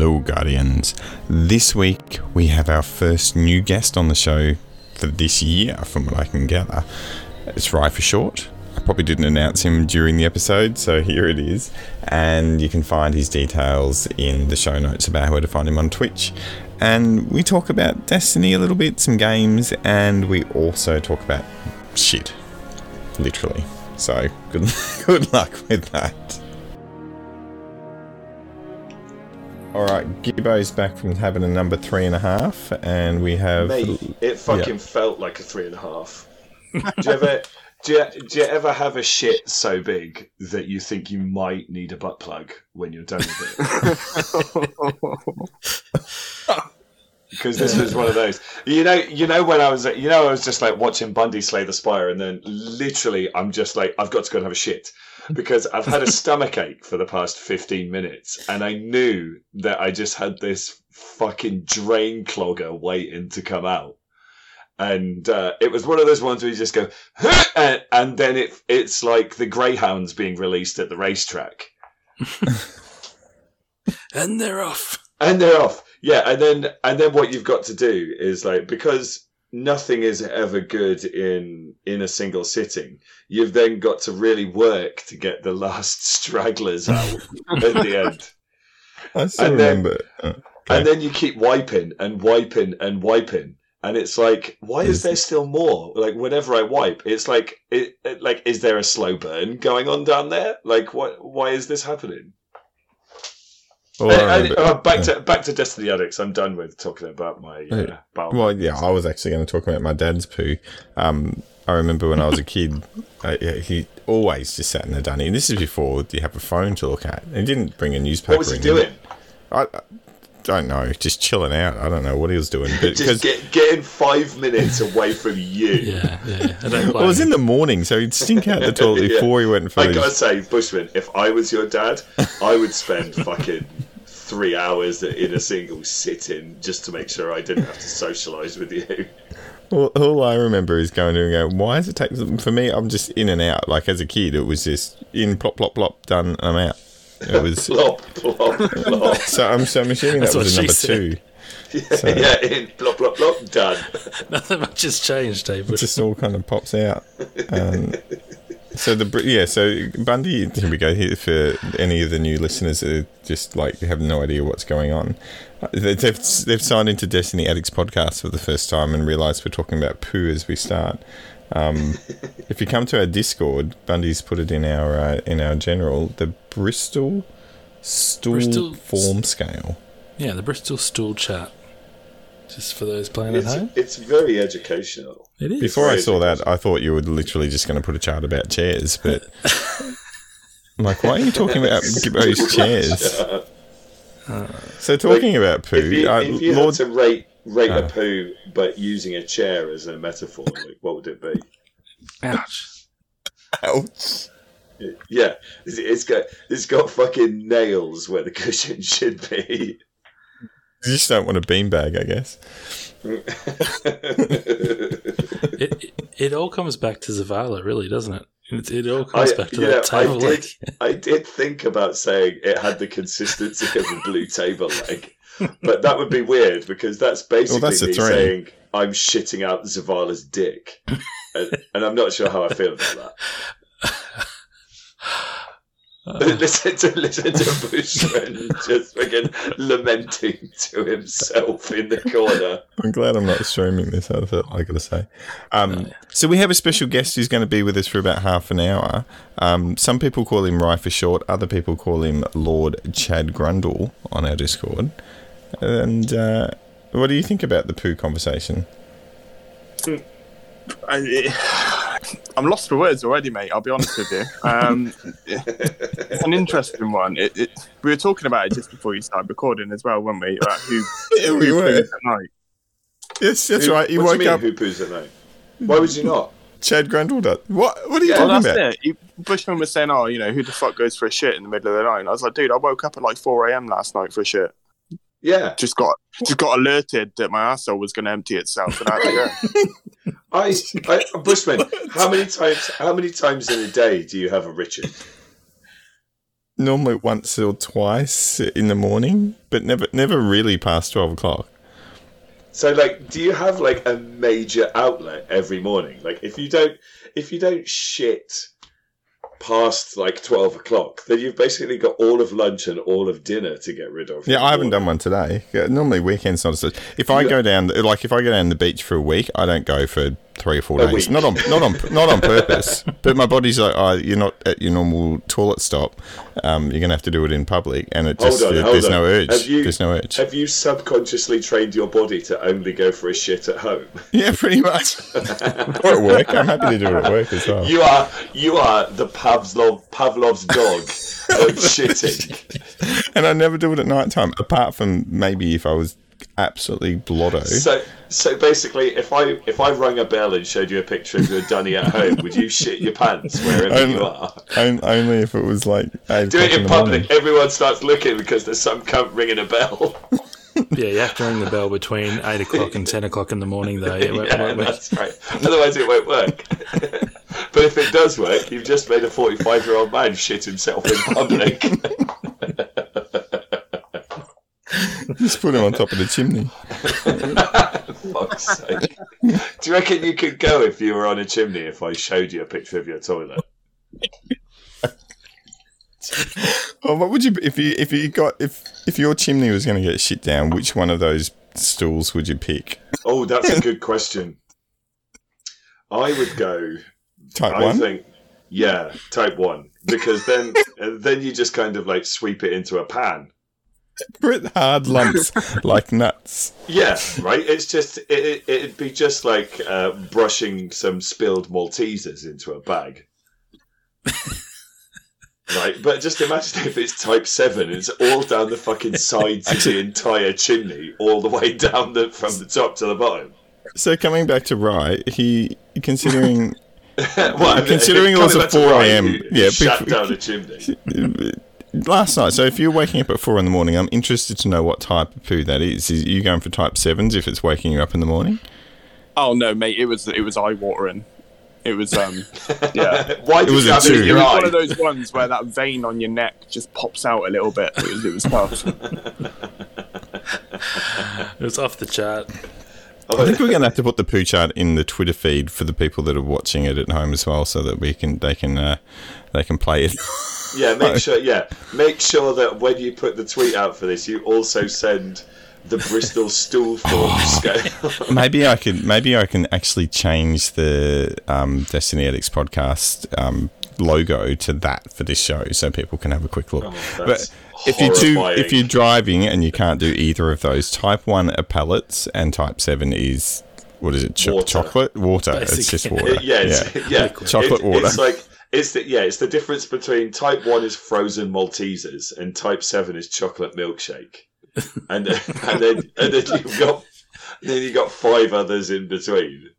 Hello, Guardians. This week we have our first new guest on the show for this year, from what I can gather. It's Rye for short. I probably didn't announce him during the episode, so here it is. And you can find his details in the show notes about where to find him on Twitch. And we talk about Destiny a little bit, some games, and we also talk about shit. Literally. So, good, good luck with that. All right, Gibbo's back from having a number three and a half, and we have. Mate, it fucking felt like a three and a half. do you ever, do you, do you ever have a shit so big that you think you might need a butt plug when you're done with it? Because this was one of those, you know, you know when I was, you know, I was just like watching Bundy slay the Spire, and then literally, I'm just like, I've got to go and have a shit because I've had a stomach ache for the past 15 minutes, and I knew that I just had this fucking drain clogger waiting to come out. And uh, it was one of those ones where you just go, and, and then it it's like the greyhounds being released at the racetrack, and they're off. and they're off. Yeah, and then and then what you've got to do is like because nothing is ever good in in a single sitting. You've then got to really work to get the last stragglers out at the end. I still and then- remember. uh, And then you keep wiping and wiping and wiping. And it's like, why is Is- there still more? Like, whenever I wipe, it's like, it, it- like, is there a slow burn going on down there? Like, what? Why is this happening? All I And- and- uh, back yeah. to back to Destiny Addicts. I'm done with talking about my uh, Yeah. Well, yeah, I was actually going to talk about my dad's poo. Um, I remember when I was a kid, uh, yeah, he always just sat in the dunny. And this is before you have a phone to look at. He didn't bring a newspaper. what was he in. doing? I, I don't know. Just chilling out. I don't know what he was doing. But Just get, getting five minutes away from you. Yeah, yeah. I don't well, it was in the morning, so he'd stink out the toilet Yeah. before he went for I his. gotta say, Bushman, if I was your dad, I would spend fucking three hours in a single sitting just to make sure I didn't have to socialise with you. All, all I remember is going to go, why does it take for me? I'm just in and out. Like as a kid, it was just in, plop, plop, plop, done, I'm out. It was plop, plop, plop. so. I'm, so I'm assuming That's that was a number she two. said. yeah, in plop, plop, plop, done. Nothing much has changed, David. It just all kind of pops out. Um, so the yeah, so Bundy. Here we go. Here for any of the new listeners that just like have no idea what's going on. Uh, they- They've they've signed into Destiny Addicts podcast for the first time and realised we're talking about poo as we start. Um, if you come to our Discord, Bundy's put it in our uh, in our general the Bristol stool Bristol- form scale. Yeah, the Bristol Stool chart. Just for those playing at home. it's very educational. It is. Before I saw that. I thought you were literally just going to put a chart about chairs, but I'm like, why are you talking about Gibbo's chairs? So talking about poo, If you, uh, if you Lord, had to rate rate Uh. a poo, but using a chair as a metaphor, like, what would it be? Ouch. ouch. Yeah, it's, it's got it's got fucking nails where the cushion should be. you just don't want a beanbag, I guess. It, it, it all comes back to Zavala, really, doesn't it? It, it all comes I, back to you that know, I table leg. did, I did think about saying it had the consistency of a blue table leg, but that would be weird because that's basically that's me saying I'm shitting out Zavala's dick, and, and I'm not sure how I feel about that. listen to listen to Bushman just fucking lamenting to himself in the corner. I'm glad I'm not streaming this. I thought I got to say. Um, So we have a special guest who's going to be with us for about half an hour. Um, some people call him Rye for short. Other people call him Lord Chad Grundle on our Discord. And uh, what do you think about the poo conversation? I, I'm lost for words already, mate. I'll be honest with you. Um, it's an interesting one. It, it, we were talking about it just before you started recording as well, weren't we? About who, Yeah, who we were. poos at night. Yes, that's Who- right. He what woke do you mean, up. Who poos at night? Why would you not? Chad Grundle does. What? What are you Yeah, Well, talking that's about? it. He, Bushman was saying, "Oh, you know, who the fuck goes for a shit in the middle of the night?" And I was like, "Dude, I woke up at like 4 a.m. last night for a shit. Yeah, Just got just got alerted that my asshole was going to empty itself, and I had to go. I, I Bushman. How many times? How many times in a day do you have a Richard? normally once or twice in the morning, but never never really past twelve o'clock. So, like, do you have like a major outlet every morning? Like, if you don't, if you don't shit past like twelve o'clock, then you've basically got all of lunch and all of dinner to get rid of. Yeah, I haven't done one today. Normally weekends not as if I go down like if I go down the beach for a week, I don't go for three or four A days. week. Not on not on not on purpose. But my body's like, oh, you're not at your normal toilet stop. Um, you're gonna have to do it in public, and it just on, there's on. no urge. Have you- there's no urge. Have you subconsciously trained your body to only go for a shit at home? yeah, pretty much. or at work. I'm happy to do it at work as well. You are you are the Pavlov Pavlov's dog of shitting. and I never do it at night time, apart from maybe if I was absolutely blotto. So so basically, if I if I rung a bell and showed you a picture of your dunny at home, would you shit your pants wherever Um, you are? Only if it was like eight Do it in the public. morning. Everyone starts looking because there's some cunt ringing a bell. Yeah, you have to ring the bell between eight o'clock and ten o'clock in the morning, though. It won't- yeah, won't work. that's right. Otherwise, it won't work. but if it does work, you've just made a 45 year old man shit himself in public. Just put him on top of the chimney. Fuck's sake. Do you reckon you could go if you were on a chimney if I showed you a picture of your toilet? Oh, what would you if you if you got if if your chimney was going to get shit down? Which one of those stools would you pick? Oh, that's a good question. I would go. Type I one. think, yeah, type one, because then then you just kind of like sweep it into a pan. Put hard lumps like nuts. Yeah, right. It's just it, it, it'd be just like uh, brushing some spilled Maltesers into a bag. right, but just imagine if it's type seven, it's all down the fucking sides of the entire chimney, all the way down the from the top to the bottom. So coming back to Rye, he considering well, Considering it was coming a 4 Ryan, a.m., yeah, shut down a chimney. Last night. So if you're waking up at four in the morning, I'm interested to know what type of poo that is. Is you going for type sevens if it's waking you up in the morning? Oh no, mate! It was it was eye watering. It was um yeah. Why did was you a have two. it in It your was eye? one of those ones where that vein on your neck just pops out a little bit. It was, it was tough. It was off the chart. I think we're going to have to put the poo chart in the Twitter feed for the people that are watching it at home as well, so that we can they can uh, they can play it. Yeah, make sure. Yeah, make sure that when you put the tweet out for this, you also send the Bristol stool form scale. maybe I could maybe I can actually change the um, Destiny Addicts podcast um, logo to that for this show, so people can have a quick look. Oh, that's but if you're too, horrifying. if you're driving and you can't do either of those, Type One are pellets and Type Seven is what is it? Cho- Water. chocolate water. It's just water. It- yeah, it's, yeah, Chocolate It- water. It's like it's the yeah, it's the difference between type one is frozen Maltesers and type seven is chocolate milkshake, and then, and then and then you've got then you got five others in between.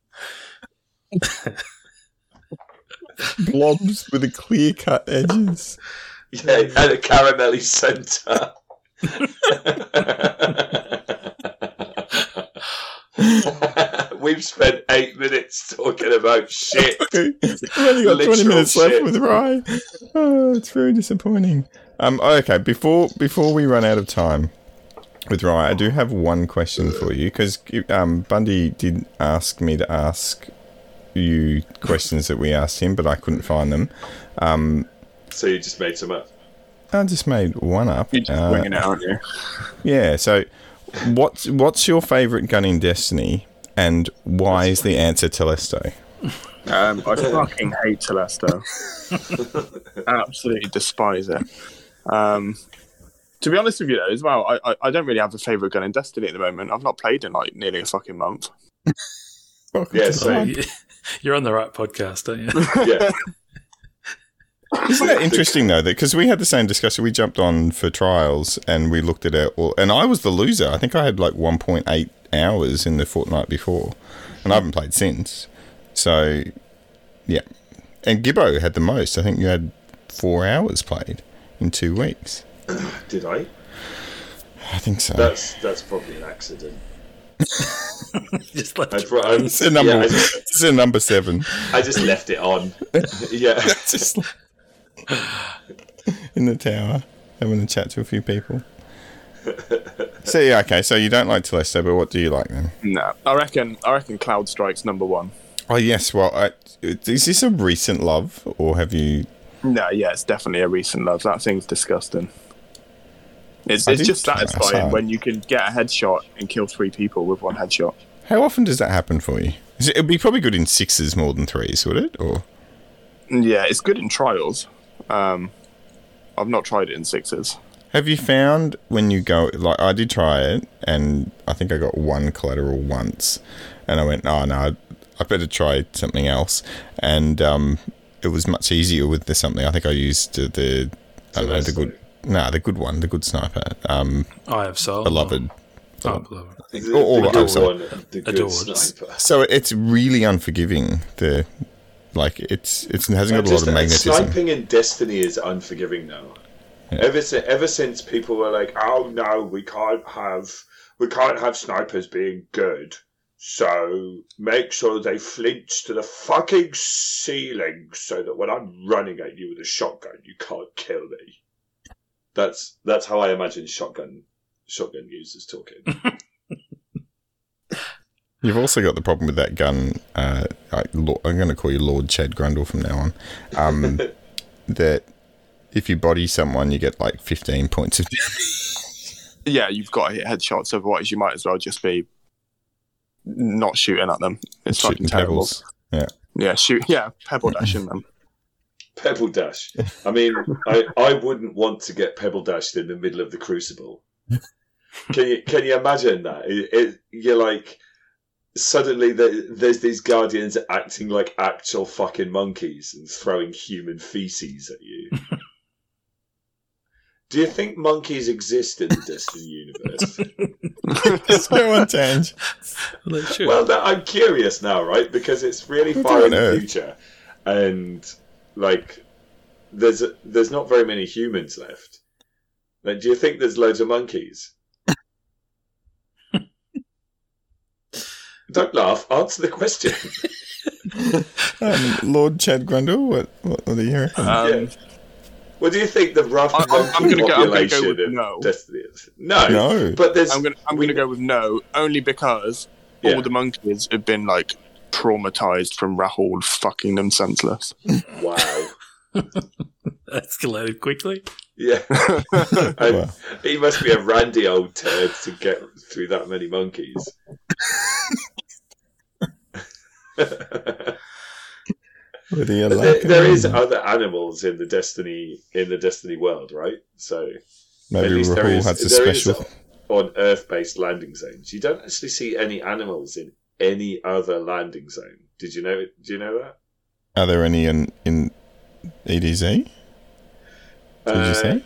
blobs with a clear cut edges. Yeah, and a caramelly centre. We've spent eight minutes talking about shit. We've only got 20 Literal minutes left with Rye. Oh, it's very disappointing. Um, okay, before before we run out of time with Rye, I do have one question for you because um, Bundy did ask me to ask you questions that we asked him, but I couldn't find them. So you just made some up. I just made one up. You're just Uh, winging it, aren't you? yeah. So, what's what's your favorite gun in Destiny, and why is the answer Telesto? Um, I fucking hate Telesto. Absolutely despise it. Um, to be honest with you, though, as well, I, I, I don't really have a favourite gun in Destiny at the moment. I've not played in like nearly a fucking month. Yeah, so You're on the right podcast, aren't you? yeah, Isn't that interesting though? That because we had the same discussion, we jumped on for trials and we looked at it all, and I was the loser. I think I had like 1.8 hours in the fortnight before, and I haven't played since. So, yeah, and Gibbo had the most. I think you had four hours played in two weeks. did I? I think so. That's that's probably an accident. Just like I, bro- I, it's a number. yeah, I, just, it's a number seven. I just left it on. yeah, Just like- in the tower, having a chat to a few people. so yeah, okay. So you don't like Telesto, but what do you like then? No, I reckon. I reckon Cloudstrike's number one. Oh yes. Well, I, is this a recent love, or have you? No, yeah, it's definitely a recent love. That thing's disgusting. It's, I it's just try- I saw satisfying when you can get a headshot and kill three people with one headshot. How often does that happen for you? It, it'd be probably good in sixes more than threes, would it? Or Yeah, it's good in trials. Um, I've not tried it in sixes. have you found when you go like I did try it, and I think I got one collateral once, and I went, oh no, I, I better try something else, and um, it was much easier with the something. I think I used uh, the I don't know the good. No, the good one, the good sniper. Um, I have soul. beloved. Oh, beloved. The, Or- or the good the good Adored. sniper. So it's really unforgiving. The like it's it's it hasn't got a lot of magnetism. Sniping in Destiny is unforgiving now. Ever since, ever since people were like, "Oh no, we can't have, we can't have snipers being good," so make sure they flinch to the fucking ceiling so that when I'm running at you with a shotgun, you can't kill me. That's that's how I imagine shotgun shotgun users talking. You've also got the problem with that gun. Uh, I, I'm going to call you Lord Chad Grundle from now on. Um, that if you body someone, you get like 15 points of damage. Yeah, you've got to hit headshots. Otherwise, you might as well just be not shooting at them. It's shooting fucking terrible. pebbles. Yeah. Yeah, shoot. Yeah, pebble dashing them. Pebble Dash. I mean, I, I wouldn't want to get Pebble Dashed in the middle of the Crucible. Can you can you imagine that? It, it, you're like suddenly the, there's these guardians acting like actual fucking monkeys and throwing human feces at you. Do you think monkeys exist in the Destiny universe? Let's go on tangent. Well, they should. Well, that, I'm curious now, right? Because it's really We far don't in the future, and like, there's there's not very many humans left. Like, do you think there's loads of monkeys? Don't laugh. Answer the question. Um, Lord Chad Grundle, what, what, what are you hearing? Um, what do you think the rough I- I'm- I'm gonna go- I'm gonna go with of no. Destiny is? No, No. But there's I'm gonna I'm we- gonna go with no, only because Yeah. all the monkeys have been like traumatized from Rahool fucking them senseless. wow. Escalated quickly. Yeah, and Well, he must be a randy old turd to get through that many monkeys. whether you But like there, there or other animals in the Destiny in the Destiny world, right? So at Maybe least there is, has a there is special. on Earth-based landing zones. You don't actually see any animals in any other landing zone. Did you know? Do you know that? Are there any in, in EDZ? Did Uh, you say?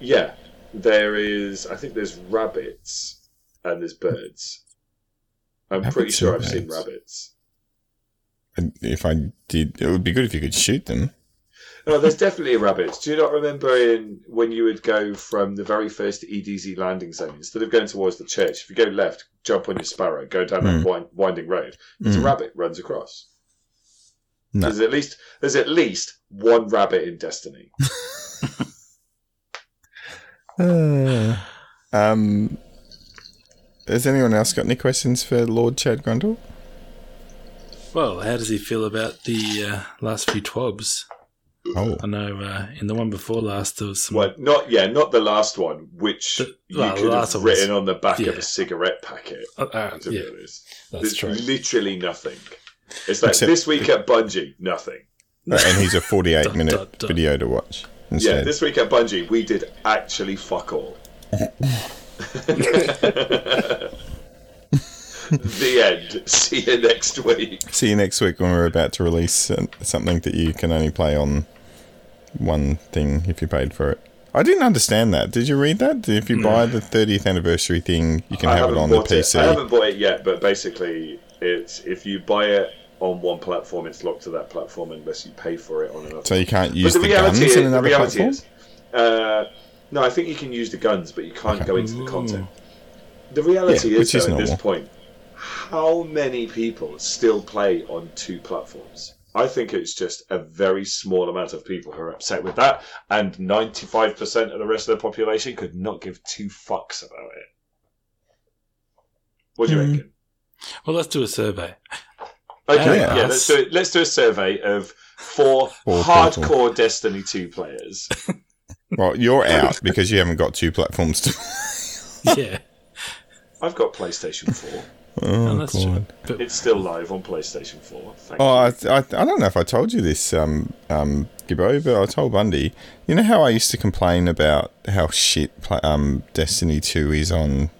Yeah, there is. I think there's rabbits and there's birds. I'm pretty sure I've seen rabbits. And If I did, it would be good if you could shoot them. No, there's definitely rabbits. Do you not remember in when you would go from the very first EDZ landing zone instead of going towards the church? If you go left, jump on your sparrow, go down that Mm. wind, winding road. There's a Mm. rabbit runs across. No. There's at least there's at least one rabbit in Destiny. Uh, um, has anyone else got any questions for Lord Chad Grundle? Well, how does he feel about the uh, last few twabs? Oh, I know uh, in the one before last there was some. Well, not yeah, not the last one, which The- you well, could last have one was- written on the back of a cigarette packet. Uh, uh, To yeah, be honest, that's there's true. literally nothing. It's like Except- this week at Bungie, nothing. Right, and he's a 48 Dun, minute dun, dun. video to watch Yeah, this week at Bungie, we did actually fuck all. the end. See you next week. See you next week when we're about to release uh, something that you can only play on one thing if you paid for it. I didn't understand that. Did you read that? If you buy the 30th anniversary thing, you can I have it on the PC. it. I haven't bought it yet, but basically, it's if you buy it on one platform, it's locked to that platform unless you pay for it on another. So you can't But use the, guns is, in another platform? is, uh, no, I think you can use the guns, but you can't go into the content. The reality Yeah, is, which is at this point, how many people still play on two platforms? I think it's just a very small amount of people who are upset with that, and 95% of the rest of the population could not give two fucks about it. What do you Hmm. reckon? Well, let's do a survey. Okay, Yeah. yeah, let's do it. Let's do a survey of four, Four hardcore Destiny 2 players. Well, you're out because you haven't got two platforms to. Yeah, I've got PlayStation 4. Oh, and that's God. true. But It's still live on PlayStation 4. Thank Oh, you. I, I, I don't know if I told you this, um, um, Gibbo, but I told Bundy. You know how I used to complain about how shit pla um, Destiny Two is on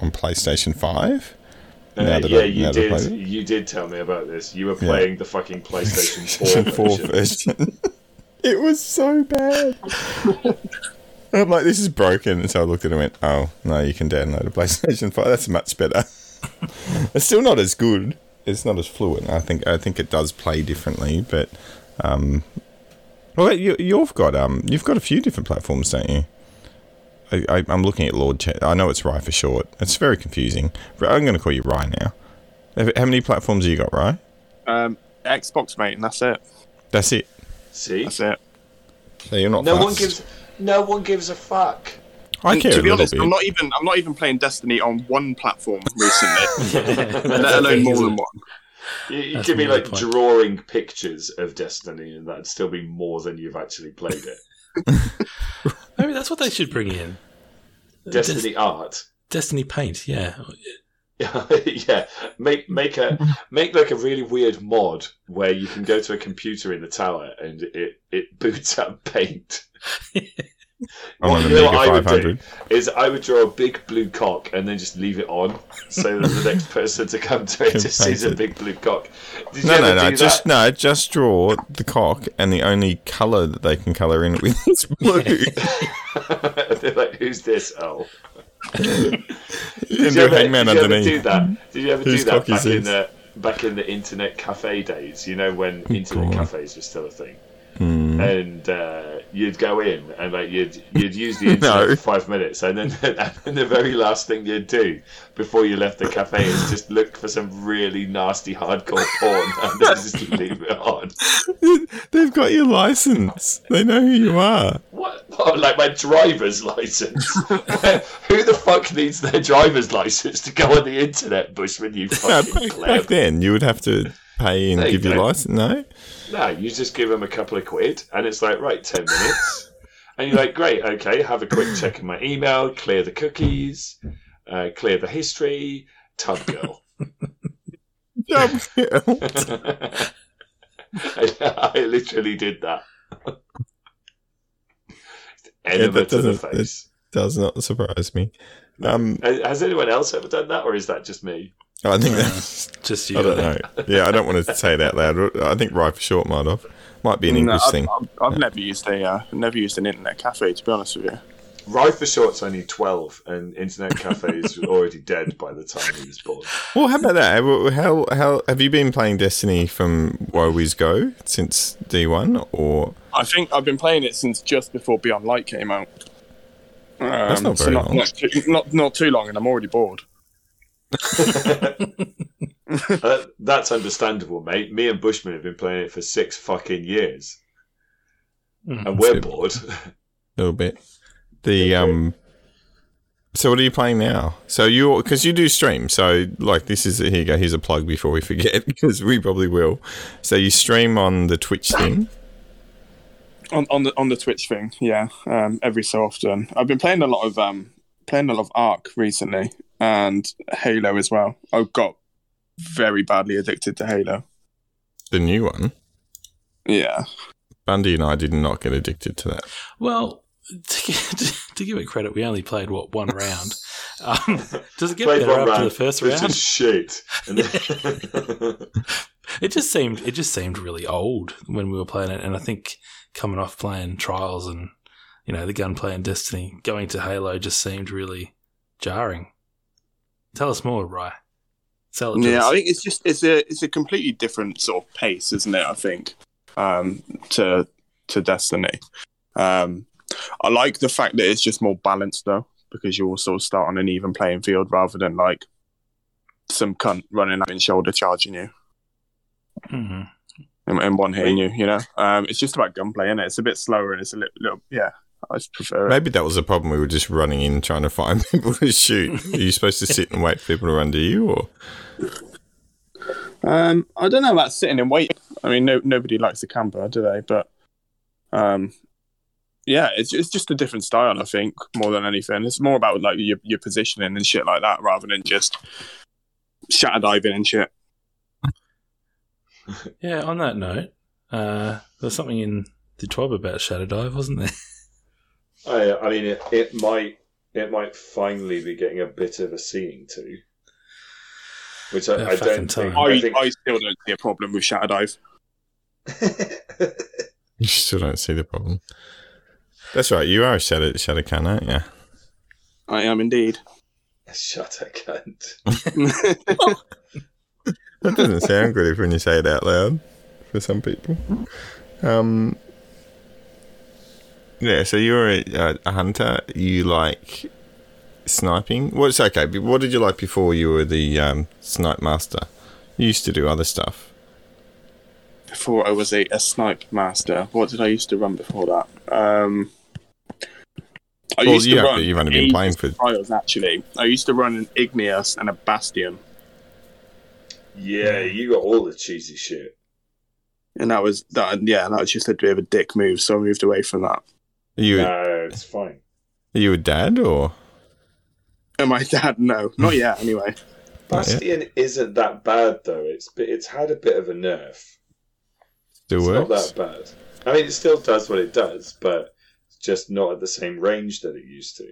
on PlayStation Five. Uh, yeah, I- you now that I did. You did tell me about this. You were playing the fucking PlayStation 4 PlayStation Four version. version. it was so bad. I'm like, this is broken. And so I looked at it and went, oh, no, you can download a PlayStation 5. That's much better. it's still not as good. It's not as fluent. I think I think it does play differently, but um, well, you, you've got um, you've got a few different platforms, don't you? I, I, I'm looking at Lord Chad. I know it's Rye for short. It's very confusing. But I'm going to call you Rye now. How how many platforms have you got, Rye? Um, Xbox, mate, and that's it. That's it. See, That's it. So you're not. no one gives. No one gives a fuck. I And care to be little honest, bit. I'm not even I'm not even playing Destiny on one platform recently, let alone more than one. You, you That's could be like point. drawing pictures of Destiny, and that'd still be more than you've actually played it. maybe that's what they should bring in. Destiny art. Destiny Paint, yeah. yeah, make make a make like a really weird mod where you can go to a computer in the tower and it it boots up paint. I'm on You the know what I would do? Is I would draw a big blue cock and then just leave it on, so that the next person to come to it just sees a big blue cock. Did No, no, no. Just that? no. Just draw the cock, and the only color that they can color in with is blue. They're like, who's this? Oh. Did you, do ever, hangman did you ever do that? Did you ever Whose do that back in the back in the internet cafe days? You know when oh, internet God. cafes were still a thing, Hmm. and uh, you'd go in and like you'd you'd use the internet No. for five minutes, and then and then the very last thing you'd do before you left the cafe is just look for some really nasty hardcore porn and then just leave it on. They've got your license. They know who you are. What? what like my driver's license? Who the fuck needs their driver's license to go on the internet, Bushman? You fucking back, back then, you would have to pay and There you give your go. license. No, No, you just give them a couple of quid, and it's like, right, 10 minutes. and you're like, great, okay, have a quick check of my email, clear the cookies, uh, clear the history, tub girl. tub I, I literally did that. Enema that to the face. does not surprise me. Um, has anyone else ever done that, or is that just me? I think that's. Just you. I don't know. Yeah, I don't want to say it out loud. I think Rye for short might have. Might be an No, I've, thing. I've, I've never used a uh, never used an internet cafe to be honest with you. Rye for short's only 12, and Internet Cafe's already dead by the time he was born. Well, how about that? How how have you been playing Destiny from WoW's Go since D one or? I think I've been playing it since just before Beyond Light came out. Um, That's not so very not, long. Not too, not not too long, and I'm already bored. Uh, that's understandable, mate. Me and Bushman have been playing it for six fucking years, Mm. and we're bored. A little bit. The um. So what are you playing now? So you because you do stream. So like this is here you go. Here's a plug before we forget because we probably will. So you stream on the Twitch thing. On on the on the Twitch thing, yeah. Um, every so often, I've been playing a lot of um playing a lot of Arc recently, and Halo as well. I got very badly addicted to Halo. The new one. Yeah, Bundy and I did not get addicted to that. Well, to, gi- to give it credit, we only played what one round. Um, does it get Played better after round, the first which round? is shit. It just seemed it just seemed really old when we were playing it, and I think coming off playing Trials and you know the gunplay and Destiny, going to Halo just seemed really jarring. Tell us more, Rye. Sell it yeah. us. I think it's just it's a it's a completely different sort of pace, isn't it? I think um, to to Destiny. Um, I like the fact that it's just more balanced though, because you also start on an even playing field rather than like some cunt running up and shoulder charging you. Mhm. and, and one hitting you. You know, um, it's just about gunplay, and it? It's a bit slower and it's a little, little yeah. I just prefer it. Maybe that was the problem. We were just running in trying to find people to shoot. Are you supposed to sit and wait for people to run to you, or Um, I don't know about sitting and waiting. I mean, no, nobody likes a camper, do they? But um, yeah, it's it's just a different style. I think more than anything, it's more about like your your positioning and shit like that, rather than just shatter diving and shit. Yeah, on that note, uh, there's something in the TWAB about Shatter Dive, wasn't there? I, I mean, it, it might it might finally be getting a bit of a seeing to, which I, I don't think. I, I think I still don't see a problem with shatter dive. you still don't see the problem? That's right. You are a shadow shadow can, aren't you? I am indeed. Shut a cunt. That doesn't sound good if when you say it out loud for some people. Um, yeah, so you're a, a, a hunter. You like sniping. Well, okay. What did you like before you were the um, snipe master? You used to do other stuff. Before I was a, a snipe master, what did I used to run before that? Um, I Well, used you to have run. you've only been playing for- trials actually. I used to run an Igneous and a Bastion. Yeah, you got all the cheesy shit. And that was that. Yeah, that was just a bit of a dick move. So I moved away from that. Are you No, it's fine. are you a dad or? And my dad, no, not yet. Anyway, Bastion isn't that bad though. It's it's had a bit of a nerf. Still It's not that bad. I mean, it still does what it does, but it's just not at the same range that it used to.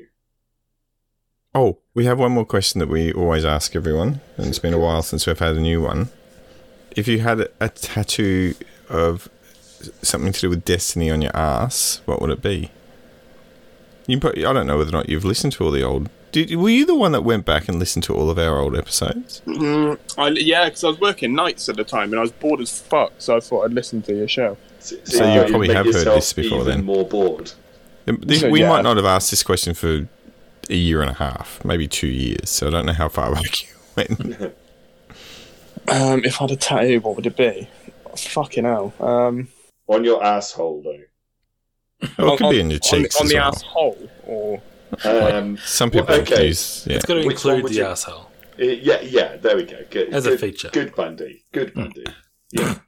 Oh, we have one more question that we always ask everyone, and it's been a while since we've had a new one. If you had a tattoo of something to do with destiny on your ass, what would it be? You probably, I don't know whether or not you've listened to all the old. Did, were you the one that went back and listened to all of our old episodes? mm, I, yeah, because I was working nights at the time and I was bored as fuck. So I thought I'd listen to your show. So, So you probably have heard this before even then. More bored. This- So, we yeah. might not have asked this question for a year and a half, maybe two years. So I don't know how far back you went. Um, if I had a tattoo, what would it be? Fucking hell. Um, On your asshole though. Or it could on- be in your cheeks. on- cheeks on, as the well. asshole, or Um, Some Well, people okay. use yeah. It's got to Which include the you- asshole. uh, yeah, yeah. There we go. Good, As a feature. Good Bundy. Good Bundy. Yeah.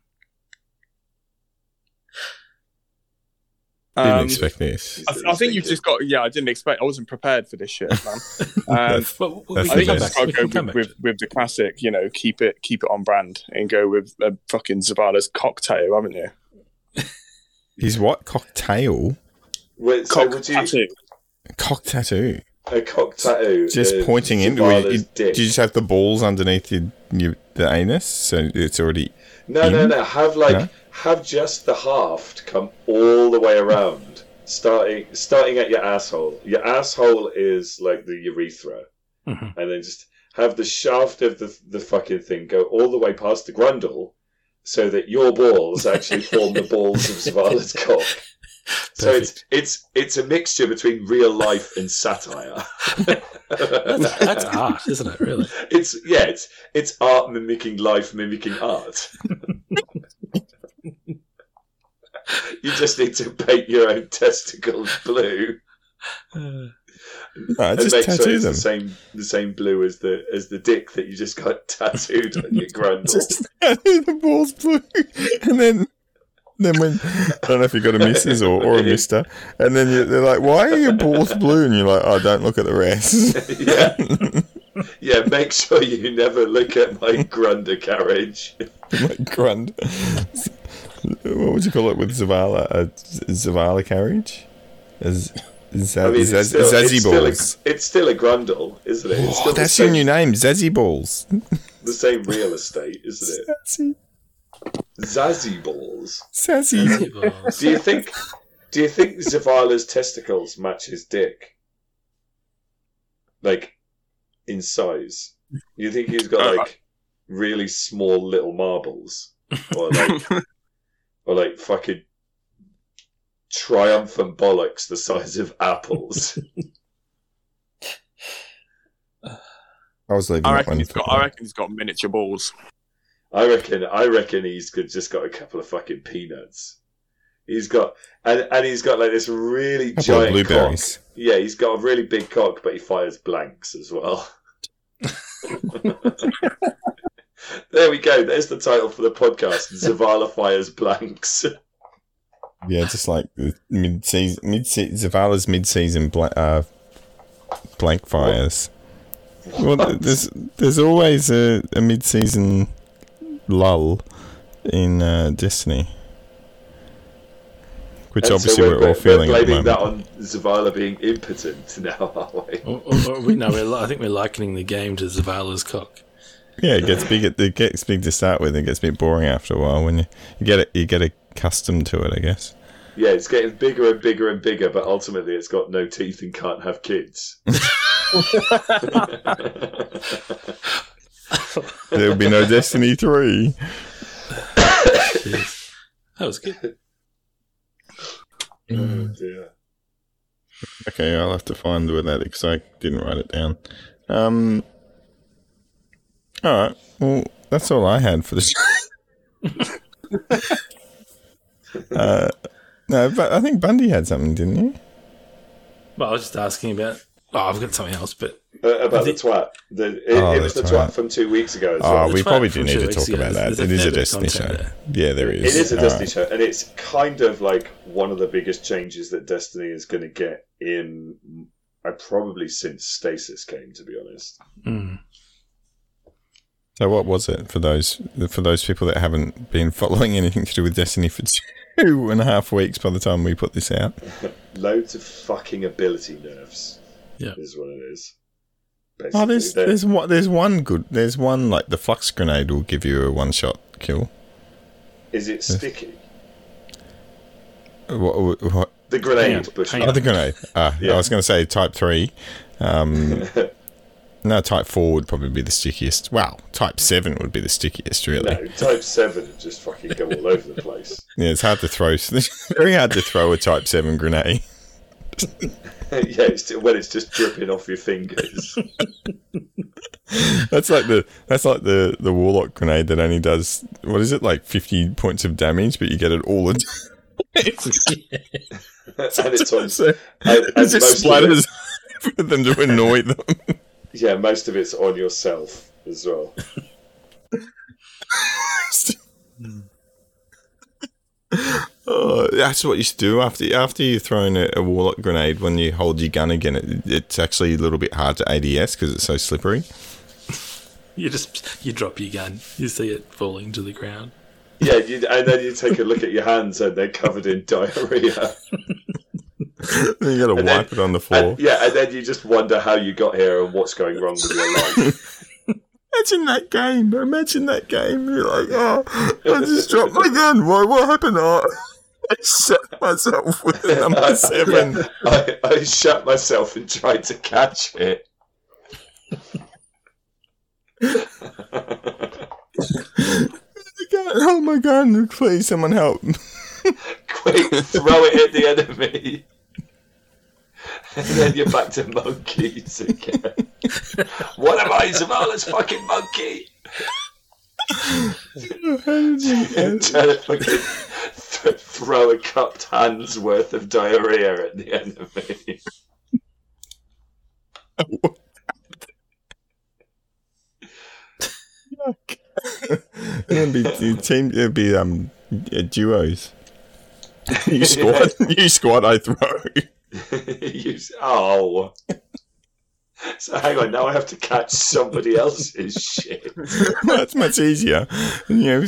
Didn't um, expect this. I, I think you've just got. Yeah, I didn't expect. I wasn't prepared for this shit, man. Um, But we That's I think I've best. back. just got We to can go come with, with, with the classic. You know, keep it keep it on brand and go with a fucking Zavala's cocktail, haven't you? His what? Cocktail? Wait, so Cock would you tattoo. Cock tattoo. a cock tattoo? Just of pointing into it. Zavala's You- dick? Do you just have the balls underneath your, your, the anus? So it's already. No, no, in? no. Have like No? have just the haft come all the way around, starting starting at your asshole. Your asshole is like the urethra, Mhm. and then just have the shaft of the the fucking thing go all the way past the grundle, so that your balls actually form the balls of Zavala's cock. So it's it's it's a mixture between real life and satire. That's, that's art, isn't it? Really? It's yeah, it's it's art mimicking life, mimicking art. you just need to paint your own testicles blue Uh, No, and just make sure it's them. the same the same blue as the as the dick that you just got tattooed on your grundle. Just tattoo the balls blue. And then. Then when I don't know if you got a missus or, or a mister, and then you, they're like, "Why are your balls blue?" And you're like, "Oh, don't look at the rest." yeah, yeah. Make sure you never look at my grunder carriage. like grund. What would you call it with Zavala? Uh, a Zavala carriage? As Zaz, I mean, it's still, Zazzy it's, still a, balls. it's still a grundle, isn't it? It's Oh, that's same, your new name, Zazzy balls. the same real estate, isn't it? Zazzy, Zazzy balls. Zazzy. balls. Do you think? Do you think Zavala's testicles match his dick? Like, in size? You think he's got like really small little marbles, or like, or like fucking triumphant bollocks the size of apples? I was leaving I reckon one. he's for- got. I reckon he's got miniature balls. I reckon. I reckon he's just got a couple of fucking peanuts. He's got and and he's got like this really Couple giant blueberries. cock. Yeah, he's got a really big cock, but he fires blanks as well. there we go. There's the title for the podcast. Zavala fires blanks. Yeah, just like mid-season, mid season, Zavala's mid-season bla- uh, blank fires. Well, there's there's always a, a mid-season lull in uh, Destiny, which And so obviously we're, all feeling We're at the blaming that on Zavala being impotent now, aren't we? Or, or, or we, no, we're, I think we're likening the game to Zavala's cock. Yeah, it gets big. At, it gets big to start with. And it gets a bit boring after a while when you, you get it. You get accustomed to it, I guess. Yeah, it's getting bigger and bigger and bigger, but ultimately it's got no teeth and can't have kids. There will be no Destiny three. That was good. Oh, dear. Okay, I'll have to find where that because I didn't write it down. Um. All right. Well, that's all I had for the show. uh, no, but I think Bundy had something, didn't you? Well, I was just asking about. Oh, I've got something else, but Uh, about I the twat. The, it, Oh, it was the the twat. twat from two weeks ago as Oh, well. we probably do need to talk ago. about that. There's- It there's is a a fair bit of Destiny show. content Yeah, there It is. is a All Destiny right. show, and it's kind of like one of the biggest changes that Destiny is going to get in, uh, probably since Stasis came. To be honest, mm, So, what was it for those for those people that haven't been following anything to do with Destiny for two and a half weeks by the time we put this out? loads of fucking ability nerfs. Yeah. is what it is. Oh, there's there's one there's one good there's one like the flux grenade will give you a one shot kill. is it sticky? What, what, what? The grenade, Hang on, Bush. hang Oh, the grenade. Ah, Yeah. I was going to say type three. Um, no, type four would probably be the stickiest. Wow, type seven would be the stickiest, really. No, Type Seven would just fucking go all over the place. Yeah, it's hard to throw. It's very hard to throw a type seven grenade. yeah, it's, when it's just dripping off your fingers. That's like the that's like the the warlock grenade that only does what is it like fifty points of damage, but you get it all in. and it's on. So And, it just splatters for them to annoy them. Yeah, most of it's on yourself as well. Oh, that's what you should do after after you throw in a, a warlock grenade. When you hold your gun again, it, it's actually a little bit hard to ADS because it's so slippery. you just you drop your gun, you see it falling to the ground. Yeah, you, and then you take a look at your hands and they're covered in diarrhea. You got to And wipe then- it on the floor. And, yeah, and then you just wonder how you got here and what's going wrong with your life. Imagine that game. Imagine that game. You're like, oh, I just dropped my gun. What, what happened? Oh, I shot myself with the number seven. Yeah, I, I shut myself and tried to catch it. Oh my god! Please, someone help! Quick, throw it at the enemy. And then you're back to monkeys again. what am I, Zavala's fucking monkey? Fucking th- throw a cupped hand's worth of diarrhea at the enemy. it'd be it'd team. It'd be um duos. You squat. you squat. I throw. you, oh. So hang on, now I have to catch somebody else's shit. That's much easier. You know,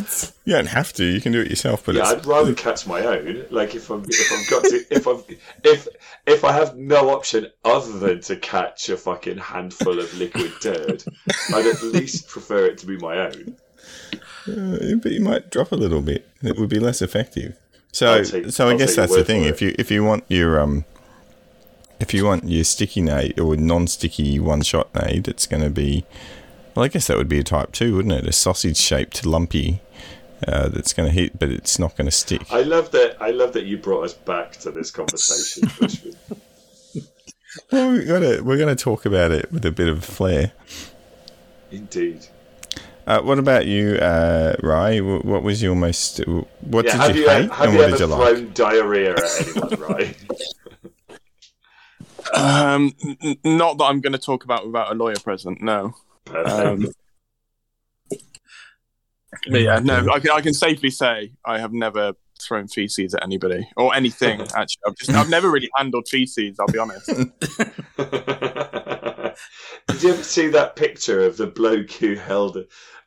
you don't have to. You can do it yourself. But yeah, I'd rather catch my own. Like if I'm if I've got to if I'm if if I have no option other than to catch a fucking handful of liquid dirt, I'd at least prefer it to be my own. Uh, but you might drop a little bit. It would be less effective. So, take- so I I'll guess that's the thing. If you if you want your um, if you want your sticky nade or non-sticky one-shot nade, it's going to be. Well, I guess that would be a type two, wouldn't it? A sausage-shaped lumpy uh, that's going to hit, but it's not going to stick. I love that. I love that you brought us back to this conversation, Well, we got to we're going to talk about it with a bit of flair. Indeed. Uh, what about you, uh, Rye? Wh- What was your most? What Yeah, did you, you, hate, have and you what ever did you thrown like? diarrhea at anyone, right? Um, n- n- not that I'm going to talk about without a lawyer present. No. Um, but yeah, no. I can, I can safely say I have never thrown feces at anybody or anything. Actually, I've just I've never really handled feces. I'll be honest. Did you ever see that picture of the bloke who held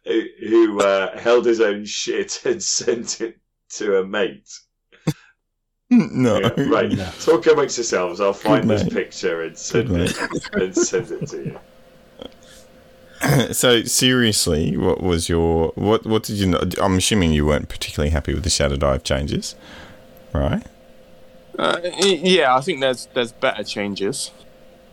who who, uh, held his own shit and sent it to a mate? no. Yeah, right. No. Talk amongst yourselves. I'll find this mate. picture and send Good it and send it to you. So seriously, what was your what? What did you? know? I'm assuming you weren't particularly happy with the Shatter Dive changes, right? Uh, yeah, I think there's there's better changes,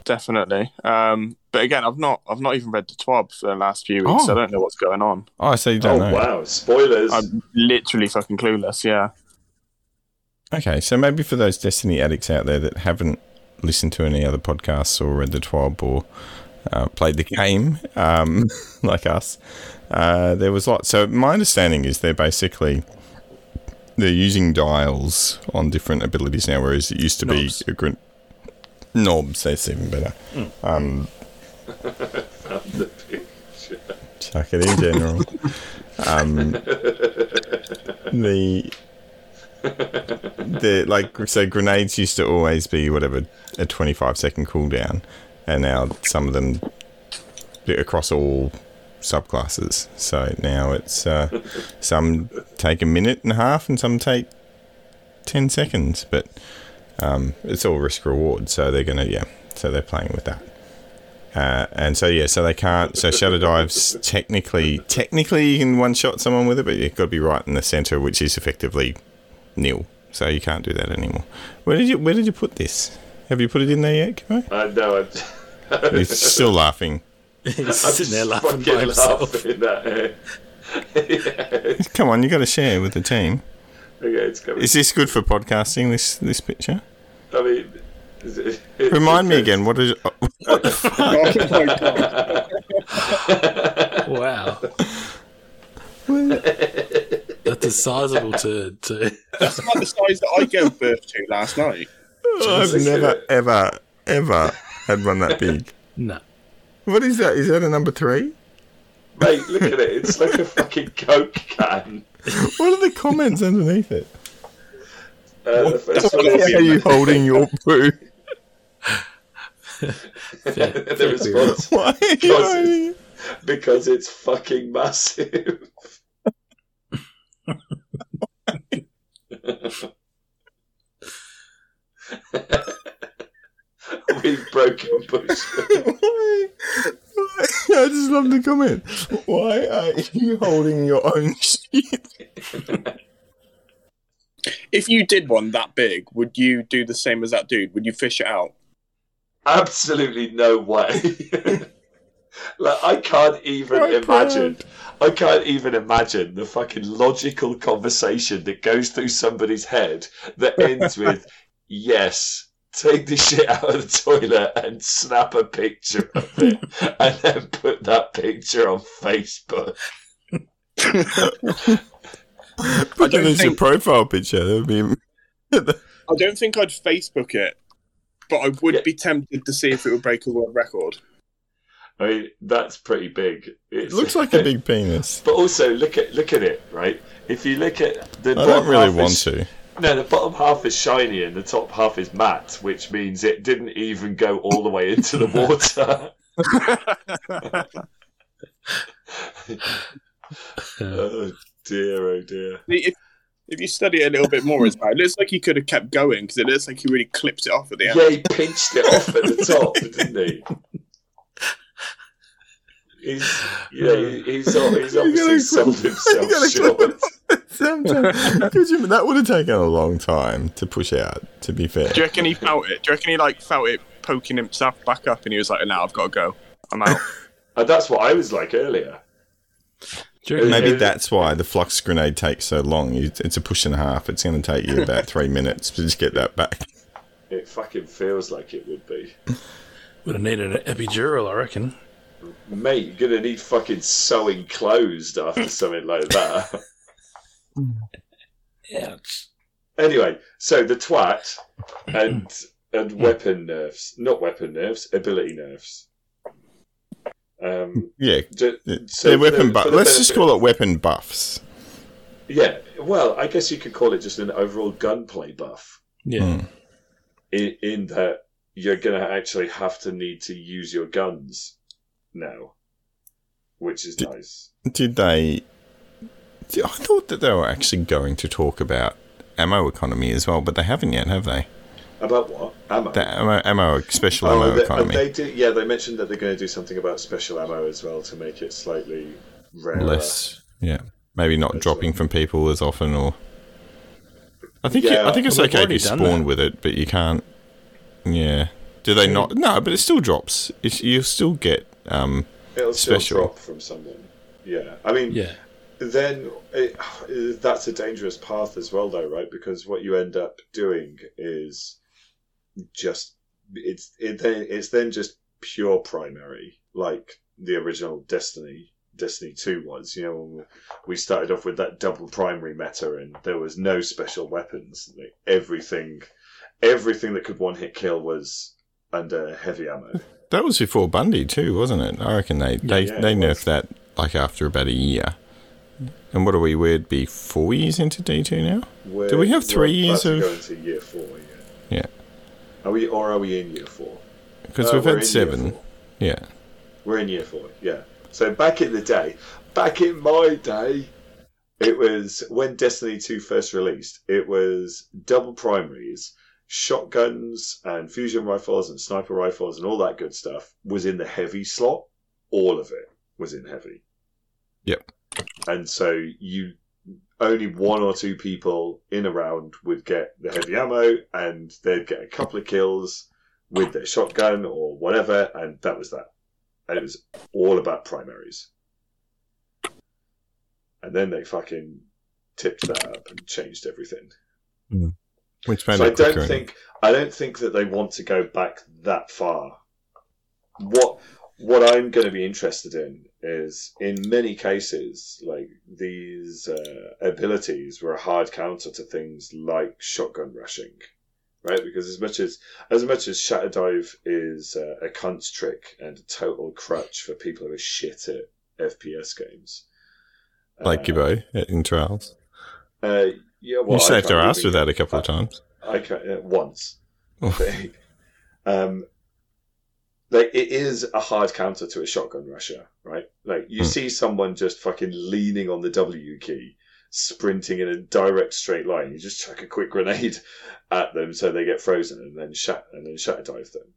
definitely. Um, but again, I've not I've not even read the TWAB for the last few weeks. so Oh. I don't know what's going on. Oh, so you Oh don't know. wow! Spoilers. I'm literally fucking clueless. Yeah. Okay, so maybe for those Destiny addicts out there that haven't listened to any other podcasts or read the TWAB or uh, played the game, um, like us, uh, there was lots. So my understanding is they're basically they're using dials on different abilities now, whereas it used to Knobs. be a gr- knobs. That's even better. Um, The picture. chuck it in general. um, the the like so grenades used to always be whatever a 25 second cooldown and now some of them across all subclasses so now it's uh, some take a minute and a half and some take 10 seconds but um, it's all risk reward so they're gonna yeah so they're playing with that uh, and so yeah, so they can't. So Shatter Dives technically, technically you can one shot someone with it, but you've got to be right in the center, which is effectively nil. So you can't do that anymore. Where did you Where did you put this? Have you put it in there yet, Kimo? Uh, I know. I'm, You're still laughing. He's I'm sitting there just laughing by himself. laughing at yeah. Come on, you got to share with the team. Okay, it's coming. Is this good for podcasting? This this picture. I mean, is it- it Remind me again. What is? Oh, what the fuck? oh my god. Wow. That's a sizable turd, too. That's about the size that I gave birth to last night. I've Jesus. never ever ever had one that big. No. What is that? Is that a number three? Mate, look at it. It's like a fucking Coke can. What are the comments underneath it? Uh, the first one Why is, are you holding your poo? the response Why Because holding it? because it's fucking massive. We've broken bush. Why? Why? I just love the comment. Why are you holding your own shit? If you did one that big, would you do the same as that dude? Would you fish it out? Absolutely no way. like I can't even My imagine. I can't even imagine the fucking logical conversation that goes through somebody's head that ends with yes. Take the shit out of the toilet and snap a picture of it, and then put that picture on Facebook. Put that don't as your profile picture. That would be. I don't think I'd Facebook it, but I would Yeah. be tempted to see if it would break a world record. I mean, that's pretty big. It looks like a big penis. But also, look at look at it, right? If you look at the I bottom don't really half want is, to. No, the bottom half is shiny and the top half is matte, which means it didn't even go all the way into the water. oh dear, oh dear. if, if you study it a little bit more as well, it looks like he could have kept going because it looks like he really clipped it off at the end. Yeah, he pinched it off at the top, didn't he? He's yeah, he- he's he's obviously gotta sold himself short. Sometimes, Could you- that would have taken a long time to push out. To be fair, Do you reckon he felt it? Do you reckon he like felt it poking himself back up and he was like, "Now I've got to go. I'm out." And uh, that's what I was like earlier. Do you reckon maybe that's why the flux grenade takes so long. It's a push and a half. It's going to take you about three minutes to just get that back. It fucking feels like it would be. would have needed an epidural, I reckon. Mate, you're gonna need fucking sewing closed after something like that. Ouch. Anyway, so the TWAB and and weapon nerfs, not weapon nerfs, ability nerfs. Um, Yeah, ju- they're so for weapon the- buff. Let's just call it weapon buffs. Yeah, well, I guess you could call it just an overall gunplay buff. Yeah. Mm. In, in that you're going to actually have to need to use your guns now, which is Did- nice. Did they? I thought that they were actually going to talk about ammo economy as well, but they haven't yet, have they? About what ammo? The ammo, ammo special Oh, ammo they, um, economy. they did. Yeah, they mentioned that they're going to do something about special ammo as well to make it slightly rarer. less. Yeah, maybe not That's dropping right. from people as often, or I think Yeah, I think it's well, okay if you spawn that. with it, but you can't. Yeah, do they not? No, but it still drops. It's, you still get. Um, It'll still special. drop from someone. Yeah, I mean, Yeah. then it, that's a dangerous path as well, though, right? Because what you end up doing is just it's it then it's then just pure primary, like the original Destiny. Destiny 2 was, you know, we started off with that double primary meta and there was no special weapons. Like everything, everything that could one hit kill was under heavy ammo. That was before Bundy too, wasn't it? I reckon they they, yeah, they nerfed was. that like after about a year. And what are we? We'd be four years into D two now. We're, Do we have three years of- to year four? Yeah. Yeah, Are we, or are we in year four? because Uh, we've had seven. Yeah, We're in year four. Yeah. So back in the day, back in my day, it was when Destiny two first released. It was double primaries, shotguns and fusion rifles and sniper rifles and all that good stuff was in the heavy slot. All of it was in heavy. Yep. And so you only one or two people in a round would get the heavy ammo and they'd get a couple of kills with their shotgun or whatever, and that was that. And it was all about primaries. And then they fucking tipped that up and changed everything. which so I don't think I don't think that they want to go back that far. What what I'm going to be interested in is, in many cases, like these uh, abilities were a hard counter to things like shotgun rushing, right? Because as much as as much as shatter dive is uh, a cunt's trick and a total crutch for people who are shit at FPS games, like uh, Gibbo in trials. uh, yeah, well, you saved our ass with that a couple of times. I can uh, once. Um, like it is a hard counter to a shotgun rusher, right? Like you Hmm. see someone just fucking leaning on the W key, sprinting in a direct straight line. You just chuck a quick grenade at them so they get frozen, and then shut and then shatter dive them.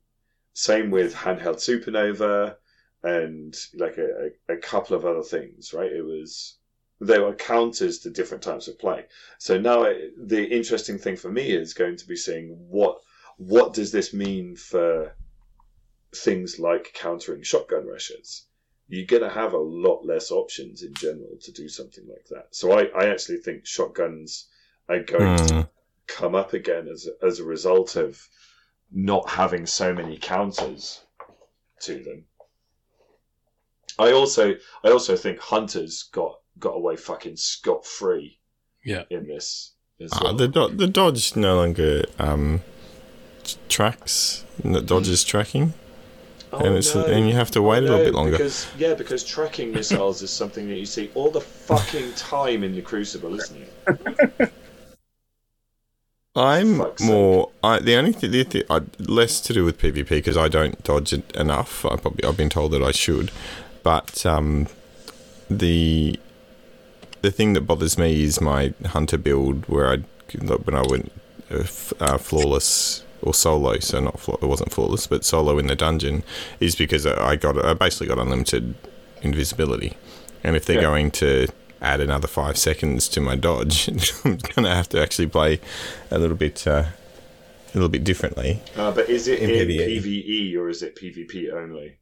Same with handheld supernova and like a, a, a couple of other things, right? It was they were counters to different types of play. So now it, the interesting thing for me is going to be seeing what what does this mean for things like countering shotgun rushes. You're going to have a lot less options in general to do something like that. So I, I actually think shotguns are going to Mm. come up again as as a result of not having so many counters to them. I also I also think hunters got got away fucking scot free Yeah. in this as Ah, well. the do- the dodge no longer um, t- tracks. The dodge is tracking, Oh, and it's no. and you have to wait a little bit longer. Because yeah, because tracking missiles is something that you see all the fucking time in the Crucible, isn't it? I'm fuck's more. I, the only thing, the, thi- I, less to do with PvP because I don't dodge it enough. I probably I've been told that I should, but um, the the thing that bothers me is my hunter build where I when I went uh, uh, flawless or solo. So not flaw, it wasn't flawless, but solo in the dungeon is because I got I basically got unlimited invisibility, and if they're Yeah. going to add another five seconds to my dodge, I'm gonna have to actually play a little bit uh, a little bit differently. Uh, but is it In PvE. PvE or is it PvP only?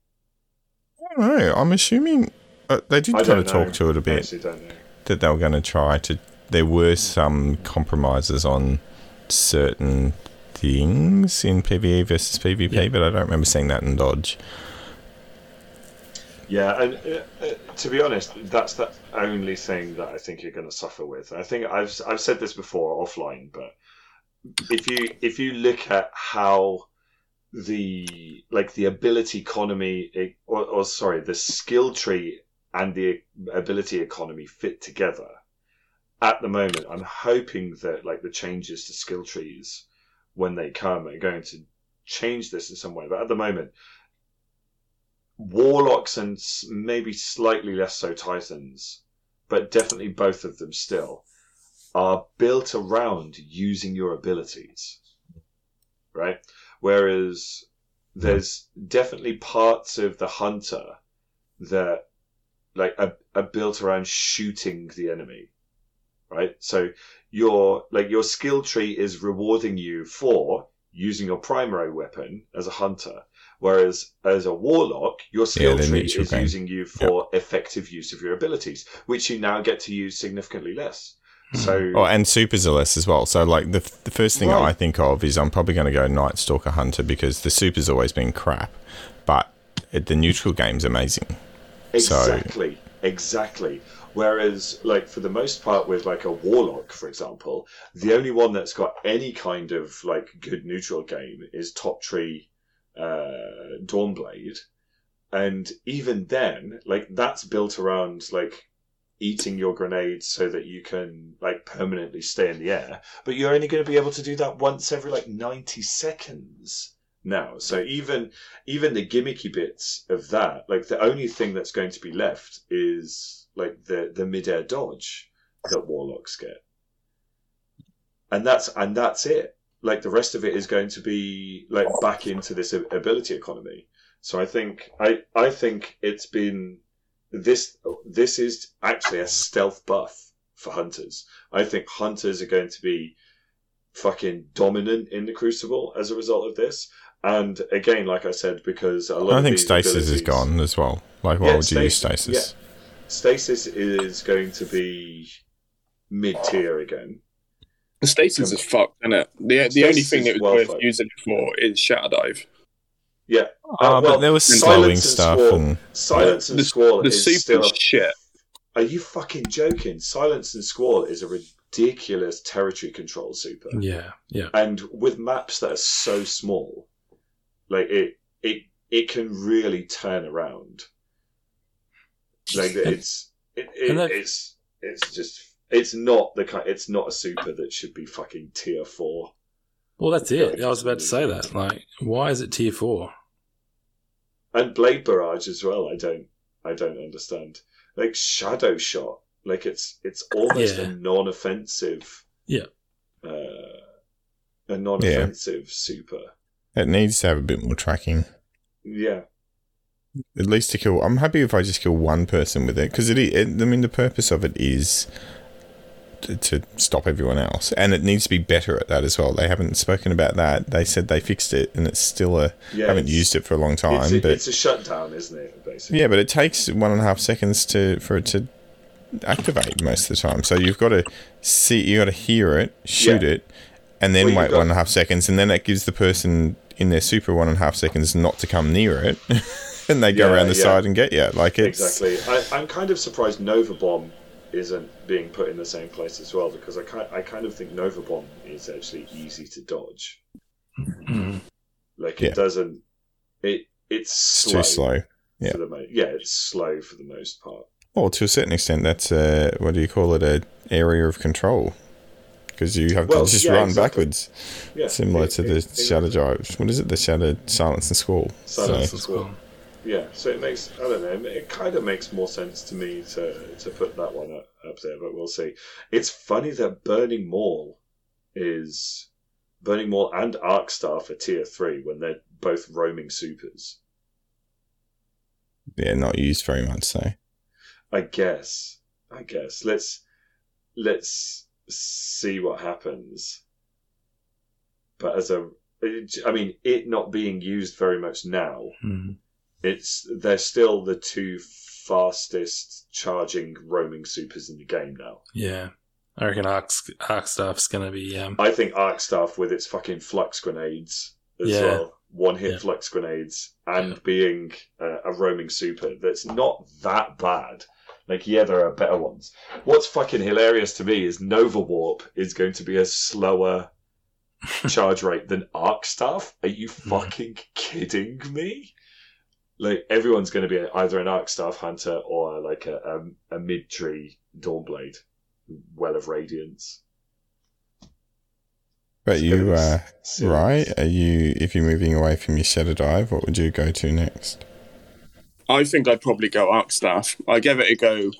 I don't know. I'm assuming uh, they did I kind of don't know. talk to it a bit actually don't know. That they were going to try to. There were some compromises on certain things in PvE versus PvP, Yeah. but I don't remember seeing that in Dodge. Yeah, and uh, uh, to be honest, that's the only thing that I think you're going to suffer with. I think I've I've said this before offline, but if you if you look at how the like the ability economy or, or sorry the skill tree and the ability economy fit together. At the moment i'm hoping that like the changes to skill trees when they come are going to change this in some way. But at the moment warlocks and maybe slightly less so titans but definitely both of them still are built around using your abilities right? Whereas mm-hmm. there's definitely parts of the hunter that like are, are built around shooting the enemy right so your like your skill tree is rewarding you for using your primary weapon as a hunter whereas as a warlock your skill the tree is game. using you for effective use of your abilities which you now get to use significantly less hmm. so Oh, and supers are less as well. So, like the the first thing Right. I think of is I'm probably going to go Night Stalker Hunter because the super's always been crap, but it, the neutral game's amazing. So- Exactly, exactly. Whereas, like for the most part, with like a warlock, for example, the only one that's got any kind of like good neutral game is Top Tree, uh, Dawnblade, and even then, like that's built around like eating your grenades so that you can like permanently stay in the air. But you're only going to be able to do that once every like ninety seconds now. So even even the gimmicky bits of that, like the only thing that's going to be left is like the the midair dodge that warlocks get, and that's and that's it. Like the rest of it is going to be like back into this ability economy. So I think I I think it's been this this is actually a stealth buff for hunters. I think hunters are going to be fucking dominant in the crucible as a result of this. And again, like I said, because a lot I of think these stasis is gone as well. Like, why Yeah, would you use stas- stasis? Stasis is going to be mid tier again. The stasis is fucked, isn't it? The the only thing is it was well worth fucked. using it for is Shatter Dive. Yeah, Oh, Uh, well, but there was slowing stuff, Squall- and Silence and the Squall the is super still. Shit. are you fucking joking? Silence and Squall is a ridiculous territory control super. Yeah, yeah. and with maps that are so small, like it, it, it can really turn around. Like it's, it, it, it's, it's just, it's not the kind, it's not a super that should be fucking tier four. Well, that's it. I was about to say that. Like, why is it tier four? And Blade Barrage as well. I don't, I don't understand. Like Shadow Shot, like it's, it's almost Yeah. a non-offensive. Yeah. Uh, a non-offensive super. It needs to have a bit more tracking. Yeah. At least to kill. I'm happy if I just kill one person with it because it, it. I mean, the purpose of it is to, to stop everyone else, and it needs to be better at that as well. They haven't spoken about that. They said they fixed it, and it's still a. Yeah. haven't used it for a long It's time, a, but it's a shutdown, isn't it? Basically. yeah, but it takes one and a half seconds to for it to activate most of the time. So you've got to see, you got to hear it, shoot Yeah. it, and then wait one and a half seconds, and then it gives the person in their super one and a half seconds not to come near it, and they go Yeah, around the yeah. side and get you. Like it's Exactly. I, I'm kind of surprised Nova Bomb isn't being put in the same place as well because I kind, I kind of think Nova Bomb is actually easy to dodge. Like Yeah. it doesn't. It it's it's slow too slow. yeah. For the mo- yeah, it's slow for the most part. Well, to a certain extent, that's uh, what do you call it? A area of control because you have Well, to just yeah, run exactly. backwards, Yeah, similar it- to it- the exactly. shadow drive. What is it? The shadow silence and squall. Silence So- and Squall. Yeah, so it makes I don't know. It kind of makes more sense to me to to put that one up, up there, but we'll see. It's funny that Burning Maul is Burning Maul and Arc Staff for tier three when they're both roaming supers. yeah, not used very much. So I guess. I guess. Let's let's see what happens. But as a, I mean, it not being used very much now, Mhm. it's they're still the two fastest charging roaming supers in the game now. Yeah. I reckon Arc, Arc Staff's going to be. Um, I think Arc Staff with its fucking flux grenades as Yeah. well. one hit Yeah. flux grenades, and Yeah. being uh, a roaming super that's not that bad. Like, yeah, there are better ones. What's fucking hilarious to me is Nova Warp is going to be a slower charge rate than Arc Staff. Are you Hmm. fucking kidding me? Like, everyone's going to be either an Arc Staff hunter or like a, a, a mid tree Dawnblade, Well of Radiance. But you, uh, right? Are you, if you're moving away from your Shatter Dive, what would you go to next? I think I'd probably go Arc Staff. I gave it a go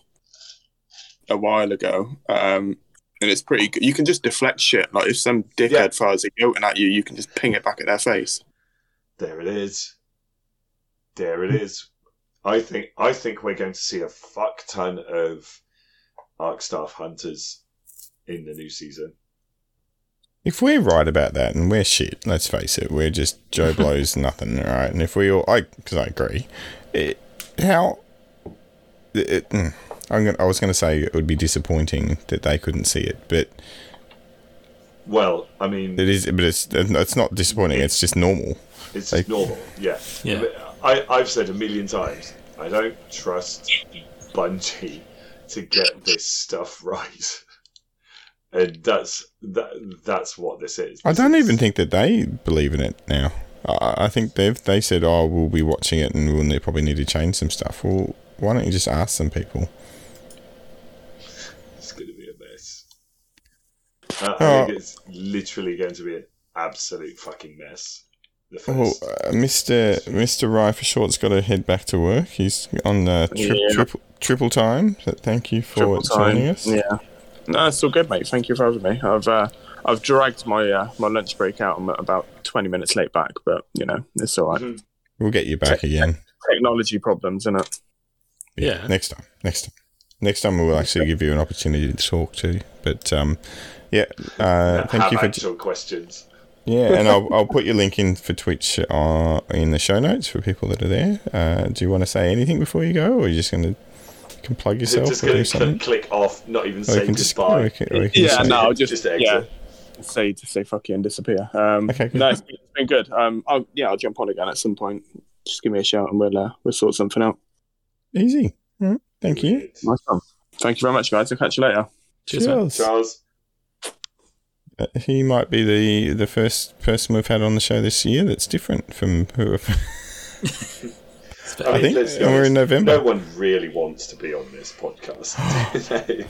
a while ago, um, and it's pretty good. You can just deflect shit. Like if some dickhead Yeah. fires a goat at you, you can just ping it back at their face. There it is. There it is. I think I think we're going to see a fuck ton of Arc Staff hunters in the new season. If we're right about that, and we're shit, let's face it, we're just Joe blows nothing, right? And if we all, I, because I agree, it, how, it, mm, I'm gonna, I was going to say it would be disappointing that they couldn't see it, but Well, I mean, it is, but it's, it's not disappointing. It's just normal. it's like- just normal. Yeah. Yeah. I, I've said a million times, I don't trust Bungie to get this stuff right. And that's that. That's what this is. I don't is- even think that they believe in it now. I, I think they've they said, "Oh, we'll be watching it, and we'll ne- probably need to change some stuff." Well, why don't you just ask some people? It's going to be a mess. Uh, I Oh. think it's literally going to be an absolute fucking mess. The Oh, uh, Mister Mister Rye for short's got to head back to work. He's on uh, tri- Yeah. triple triple time. So thank you for joining us. Yeah. No, it's all good, mate. Thank you for having me. I've uh, I've dragged my uh, my lunch break out. I'm about twenty minutes late back, but you know it's all right. Mhm. We'll get you back again. Technology problems, isn't it? Yeah. Next time. Next time. Next time we'll actually give you an opportunity to talk to. But um, yeah. Uh, thank have you for actual questions. Yeah, and I'll, I'll put your link in for Twitch uh, in the show notes for people that are there. Uh, do you want to say anything before you go, or are you just going to can plug yourself Just or going do to something? click off, not even Or say can just, goodbye. or can, or can Yeah, say- no, just, Just exit. yeah, say to say fuck you and disappear. Um, Okay, good. no, it's been, it's been good. Um, I'll, yeah, I'll jump on again at some point. Just give me a shout and we'll uh, we'll sort something out. Easy. All right, Thank you. Nice one. Thank you very much, guys. I'll catch you later. Cheers. Cheers. Charles, Uh, he might be the the first person we've had on the show this year that's different from who. It's I about- I mean, think let's and we're in November. no one really wants to be on this podcast.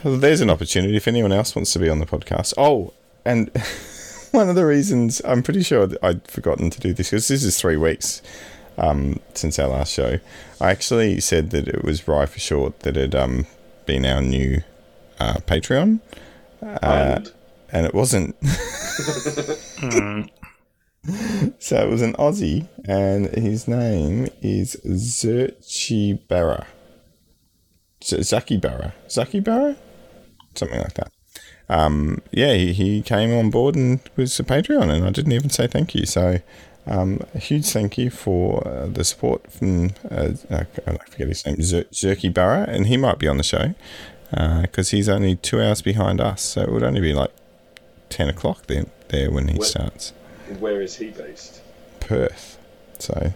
Well, there's an opportunity if anyone else wants to be on the podcast. Oh, and one of the reasons I'm pretty sure I'd forgotten to do this because this is three weeks um, since our last show. I actually said that it was Rye for short that had um, been our new uh, Patreon, uh, and and it wasn't. Mm. So it was an Aussie, and his name is Zerchi Barra. Z- Zaki Barra. Zaki Barra? Something like that. Um, yeah, he, he came on board and was a Patreon, and I didn't even say thank you. So um, a huge thank you for uh, the support from, uh, I I forget his name, Zer- Zerki Barra, and he might be on the show because he's only two hours behind us. So it would only be like 10 o'clock then, there when he Where- starts. where is he based? Perth. So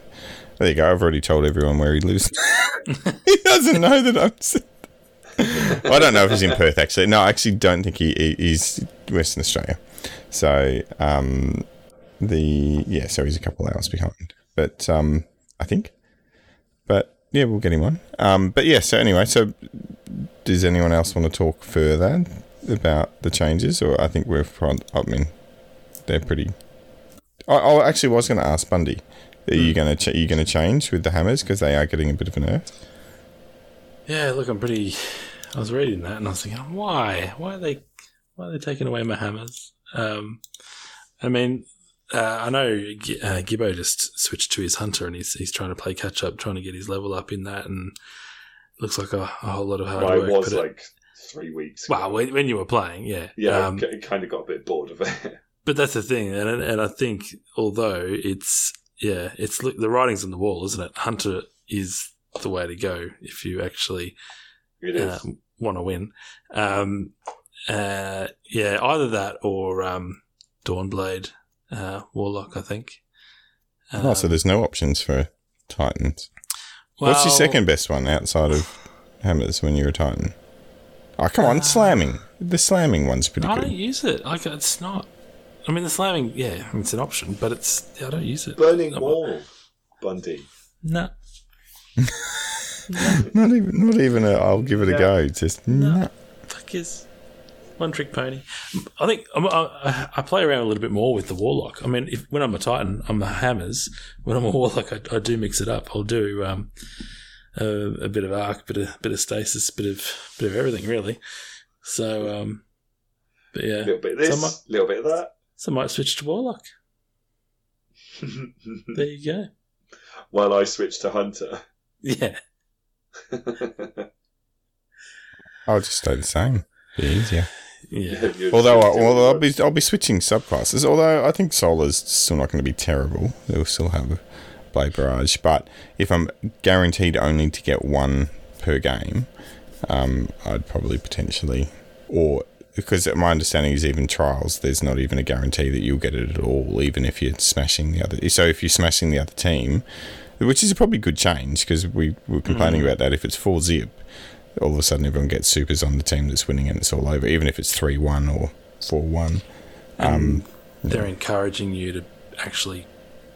there you go. I've already told everyone where he lives. he doesn't know that I'm. I don't know if he's in Perth actually. No, I actually don't think he, he he's Western Australia. So um, the yeah, so he's a couple hours behind. But um, I think. But yeah, we'll get him on. Um, but yeah. So anyway, so does anyone else want to talk further about the changes, or I think we're front. I mean, they're pretty. I, I actually was going to ask Bundy. Are you going to ch- are you going to change with the hammers because they are getting a bit of a nerf? Yeah, look, I'm pretty. I was reading that and I was thinking, why? Why are they? Why are they taking away my hammers? Um, I mean, uh, I know G- uh, Gibbo just switched to his hunter and he's he's trying to play catch up, trying to get his level up in that, and looks like a, a whole lot of hard Well, work. it was but it- like three weeks. ago. well, when, when you were playing, yeah, yeah, Um, I kind of got a bit bored of it. but that's the thing, and and I think although it's yeah, it's look the writing's on the wall, isn't it? Hunter is the way to go if you actually uh, want to win. Um, uh, yeah, either that or um, Dawnblade uh, Warlock, I think. oh, so Um, there's no options for Titans. well, What's your second best one outside of hammers when you're a Titan? Oh, come Uh, on, slamming. The slamming one's pretty good. I don't use it. Like it's not. I mean, the slamming, yeah, it's an option, but it's I don't use it. Burning Maul, Bundy. No, Not even, not even. A, I'll give it a go. Just nah. fuck is one trick pony. I think I'm, I, I play around a little bit more with the warlock. I mean, if when I'm a titan, I'm a hammers. When I'm a warlock, I, I do mix it up. I'll do um, a, a bit of arc, bit of bit of stasis, bit of bit of everything, really. So, um, but A yeah, little bit of this, So a little bit of that. so I might switch to warlock. There you go. While I switch to Hunter. Yeah, I'll just stay the same. Be easier. yeah. You're Although, I, although I'll be, I'll be switching subclasses. Although I think Solar's still not going to be terrible. They'll still have Blade Barrage. But if I'm guaranteed only to get one per game, um, I'd probably potentially, or because my understanding is even trials, there's not even a guarantee that you'll get it at all, even if you're smashing the other. So if you're smashing the other team, which is a probably good change because we were complaining about that. If it's four zip, all of a sudden everyone gets supers on the team that's winning and it's all over, even if it's three one or four one. Um, They're encouraging you to actually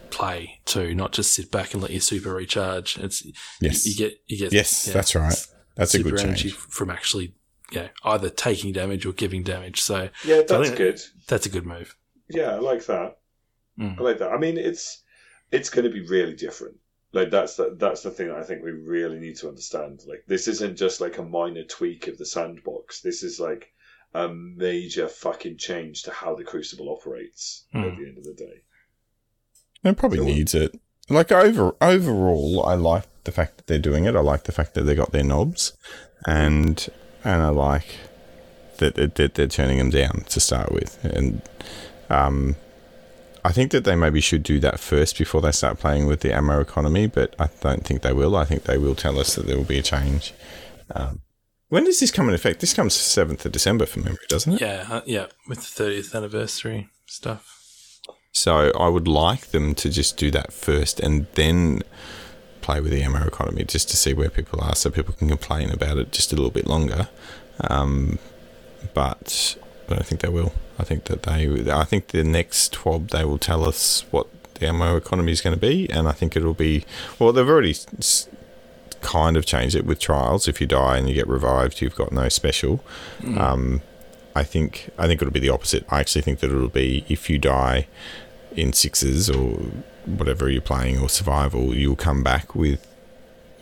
play too, not just sit back and let your super recharge. It's Yes. you, you get you get Yes, yeah, that's right. That's a super good energy change. from actually you know, either taking damage or giving damage. So Yeah, that's think- good. that's a good move. Yeah, I like that. Mm. I like that. I mean, it's it's going to be really different. Like that's the that's the thing that I think we really need to understand. Like this isn't just like a minor tweak of the sandbox. This is like a major fucking change to how the Crucible operates at Mm. the end of the day. It probably So- needs it. Like over overall, I like the fact that they're doing it. I like the fact that they got their knobs, and and I like that, that, that they're turning them down to start with. And um, I think that they maybe should do that first before they start playing with the ammo economy. But I don't think they will. I think they will tell us that there will be a change. Um, when does this come in effect? This comes seventh of December from memory, doesn't it? Yeah, uh, yeah, with the thirtieth anniversary stuff. So I would like them to just do that first and then play with the ammo economy just to see where people are so people can complain about it just a little bit longer. Um, but I don't think they will. I think that they, I think the next TWAB they will tell us what the ammo economy is going to be, and I think it'll be, well, they've already kind of changed it with trials. If you die and you get revived, you've got no special. Um, I think I think it'll be the opposite. I actually think that it'll be if you die in sixes or whatever you're playing or survival, you'll come back with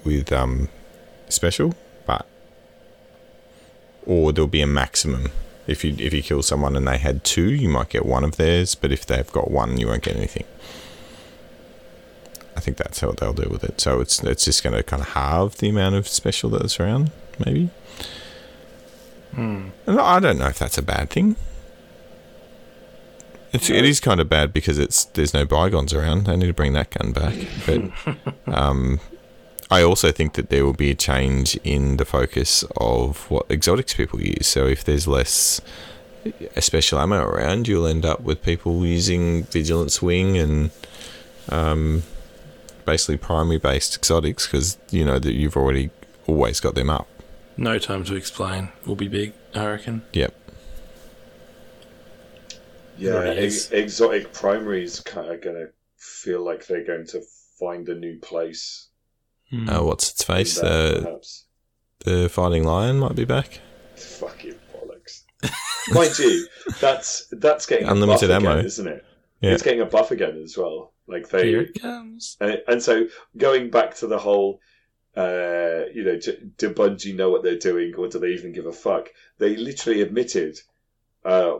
with um, special, but or there'll be a maximum. If you if you kill someone and they had two, you might get one of theirs, but if they've got one, you won't get anything. I think that's how they'll deal with it. So it's it's just going to kind of halve the amount of special that's around, maybe. Hmm. And I don't know if that's a bad thing. It's, it is kind of bad because it's there's no bygones around. They need to bring that gun back. But um, I also think that there will be a change in the focus of what exotics people use. So if there's less a special ammo around, you'll end up with people using vigilance wing and um, basically primary based exotics because you know that you've already always got them up. No time to explain. Will be big, I reckon. Yep. Yeah, Right, ex- exotic primaries kind of going to feel like they're going to find a new place. Hmm. Uh, what's its face? Uh, the fighting lion might be back. Fucking bollocks. Mind you, that's that's getting Unlimited a buff ammo. again, isn't it? Yeah. It's getting a buff again as well. Like they Here it comes. And, and so going back to the whole, uh, you know, do, do Bungie know what they're doing or do they even give a fuck? They literally admitted uh,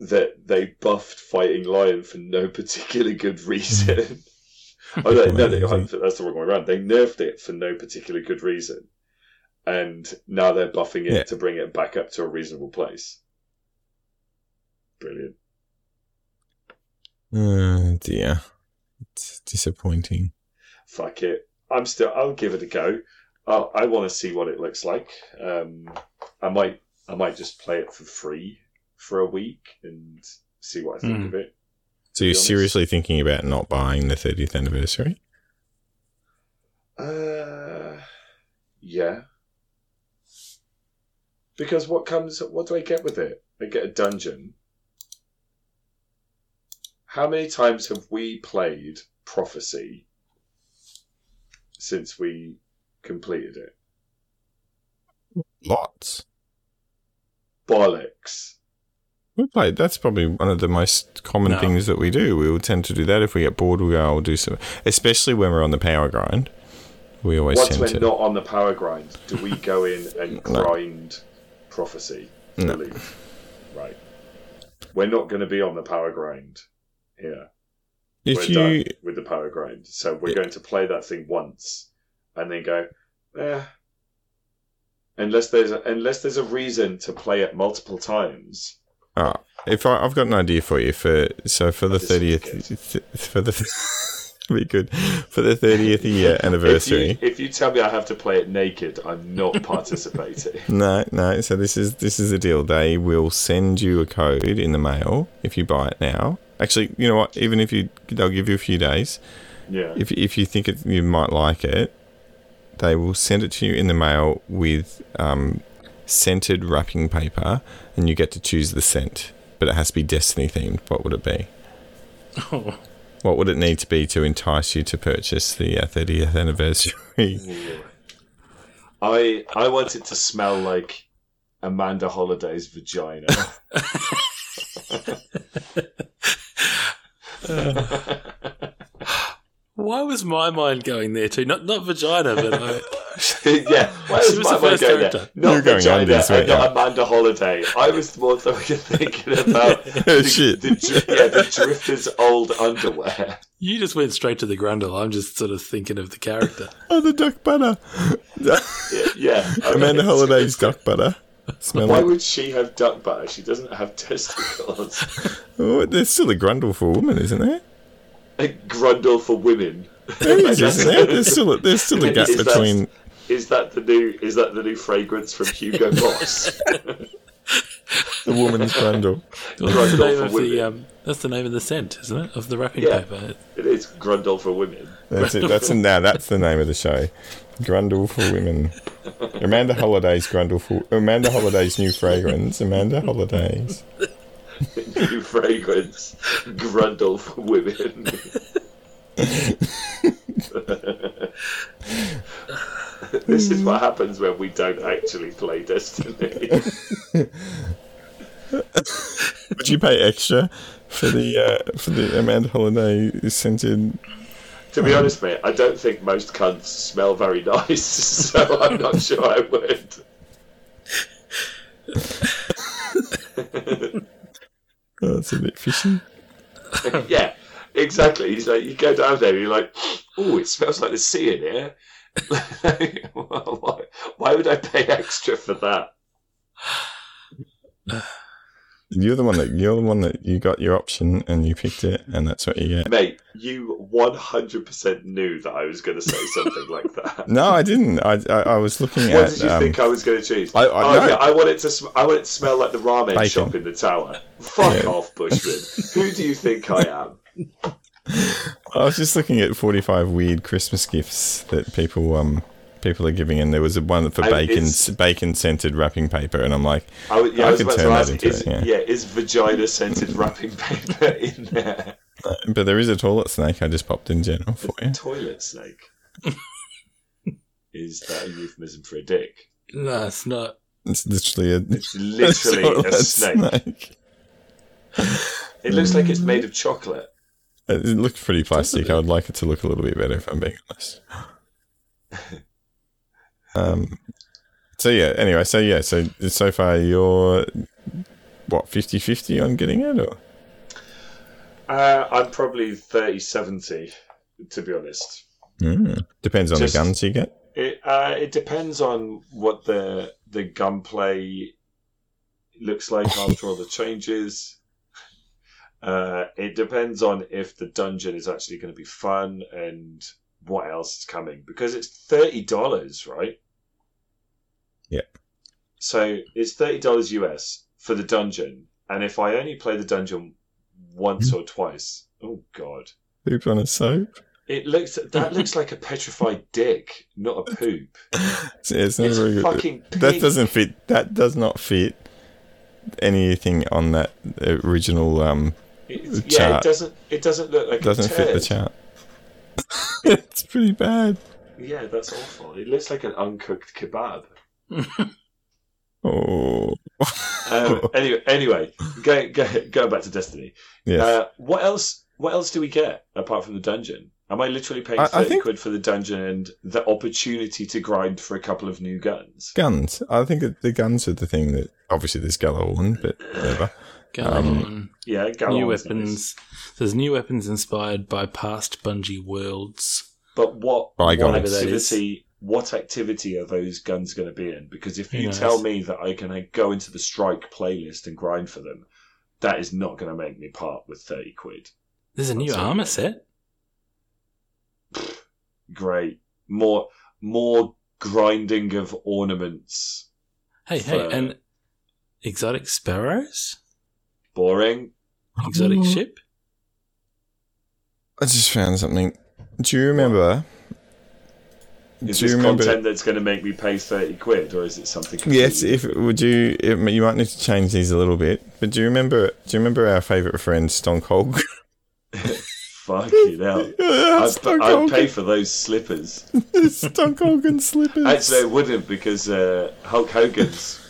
that they buffed Fighting Lion for no particular good reason. Oh, no, no, they, that's the wrong way around. They nerfed it for no particular good reason. And now they're buffing it Yeah. to bring it back up to a reasonable place. Brilliant. Oh dear, it's disappointing. fuck it. I'm still. I'll give it a go. I'll, I want to see what it looks like. Um, I might. I might just play it for free for a week and see what I think Mm. of it. So you're seriously thinking about not buying the 30th anniversary? Uh, yeah. Because what comes? What do I get with it? I get a dungeon. How many times have we played Prophecy since we completed it? Lots. Bollocks. We played. That's probably one of the most common No. things that we do. We will tend to do that if we get bored. We go, "I'll do some." Especially when we're on the power grind, we always Once we're to. not on the power grind, do we go in and No. grind Prophecy? No. Right. We're not going to be on the power grind here. if we're you, done with the power grind. So we're Yeah. going to play that thing once and then go, eh. Unless there's a, unless there's a reason to play it multiple times. Oh, if I, I've got an idea for you for so for the thirtieth for the be good for the thirtieth year anniversary. If you, if you tell me I have to play it naked, I'm not participating. No, no. So this is this is the deal. They will send you a code in the mail if you buy it now. Actually, you know what? Even if you, they'll give you a few days. Yeah. If if you think it, you might like it, they will send it to you in the mail with um, scented wrapping paper, and you get to choose the scent. But it has to be Destiny themed. What would it be? Oh, What would it need to be to entice you to purchase the uh, 30th anniversary? I I want it to smell like Amanda Holliday's vagina. why was my mind going there too? Not not vagina, but I, yeah, why She was was my mind first going there? Not You're going vagina undies, and weren't not? Amanda Holliday. I was more thinking about Oh, the, shit. the, dri- yeah, the Drifter's old underwear. you just went straight to the grundle. I'm just sort of thinking of the character. Oh, the duck butter. Yeah, yeah. Amanda Okay. Holliday's duck butter. Smell Why like would she have duck butter? She doesn't have testicles. Oh, there's still a grundle for women, isn't there? A grundle for women. There is, isn't? There's still a, the's still a gap Is that- between. Is that the new? Is that the new fragrance from Hugo Boss? The woman's grundle. Well, that's the name for of women. the um, that's the name of the scent, isn't it? Of the wrapping Yeah. paper. it is grundle for women. That's it. That's now. That's the name of the show. Grundle for women. Amanda Holliday's grundle for Amanda Holliday's new fragrance. Amanda Holliday's. New fragrance, grundle for women. this is what happens when we don't actually play Destiny. Would you pay extra for the uh, for the Amanda Holliday scented? to be honest, mate, I don't think most cunts smell very nice, so I'm not sure I would. Oh, it's a bit fishy. yeah, exactly. He's like, you go down there, and you're like, oh, it smells like the sea in here. why, why would I pay extra for that? You're the one that you're the one that you got your option and you picked it, and that's what you get. Mate, you 100% knew that I was going to say something like that. No, I didn't. I I, I was looking What at. What did you um, think I was going to choose? I- I- oh, no. I want it to. Sm- I want it to smell like the ramen Bacon. shop in the tower. Fuck Yeah. off, Bushman. Who do you think I am? I was just looking at 45 weird Christmas gifts that people um people are giving, and there was a one for I- bacon bacon scented wrapping paper, and I'm like, I, was- yeah, I I was could turn to that into Is, it, yeah. yeah, is vagina scented wrapping paper in there? Uh, but there is a toilet snake. I just popped in general for you. Toilet snake. is that a euphemism for a dick? No, it's not. It's literally a It's literally a toilet snake. It looks like it's made of chocolate. It it looks pretty plastic. I would like it to look a little bit better, if I'm being honest. um. So yeah. Anyway. So yeah. So so far you're what 50-50 on getting it, or Uh, I'm probably 30 70, to be honest. Mm. depends on Just- the guns you get. It uh, it depends on what the the gunplay looks like after all the changes. Uh, it depends on if the dungeon is actually going to be fun and what else is coming because it's thirty dollars, right? Yeah. So it's thirty dollars US for the dungeon, and if I only play the dungeon once or twice. Oh god. Poop on a soap. It looks that looks like a petrified dick, not a poop. It's, it's not It's very good. fucking That doesn't fit. That does not fit anything on that original. Um, the yeah, chart. it doesn't. It doesn't look like doesn't fit the chart. it's pretty bad. Yeah, that's awful. It looks like an uncooked kebab. Oh, Um, anyway, anyway, going go, going back to Destiny. yes. Uh, what else? What else do we get apart from the dungeon? Am I literally paying I- I think- quid for the dungeon and the opportunity to grind for a couple of new guns? guns. I think the guns are the thing that obviously there's Gjallarhorn, but whatever. Go Um, on. Yeah, New weapons. nice. There's new weapons inspired by past Bungie worlds. But what, Bygone. what Whatever that is. activity? What activity are those guns going to be in? Because if you knows? tell me that I can go into the strike playlist and grind for them, that is not going to make me part with thirty quid. There's a new That's armor okay. set. Great, more more grinding of ornaments. Hey, hey, and exotic sparrows, Boring. exotic Mm. ship. I just found something. Do you remember? Is do this remember? content that's going to make me pay thirty quid, or is it something? Yes. If would you? It, you might need to change these a little bit. But do you remember? Do you remember our favourite friend Stonk Fucking hell. I'd, Stonk I'd pay for those slippers. Stonk Hogan slippers. Actually, I wouldn't because uh, Hulk Hogan's,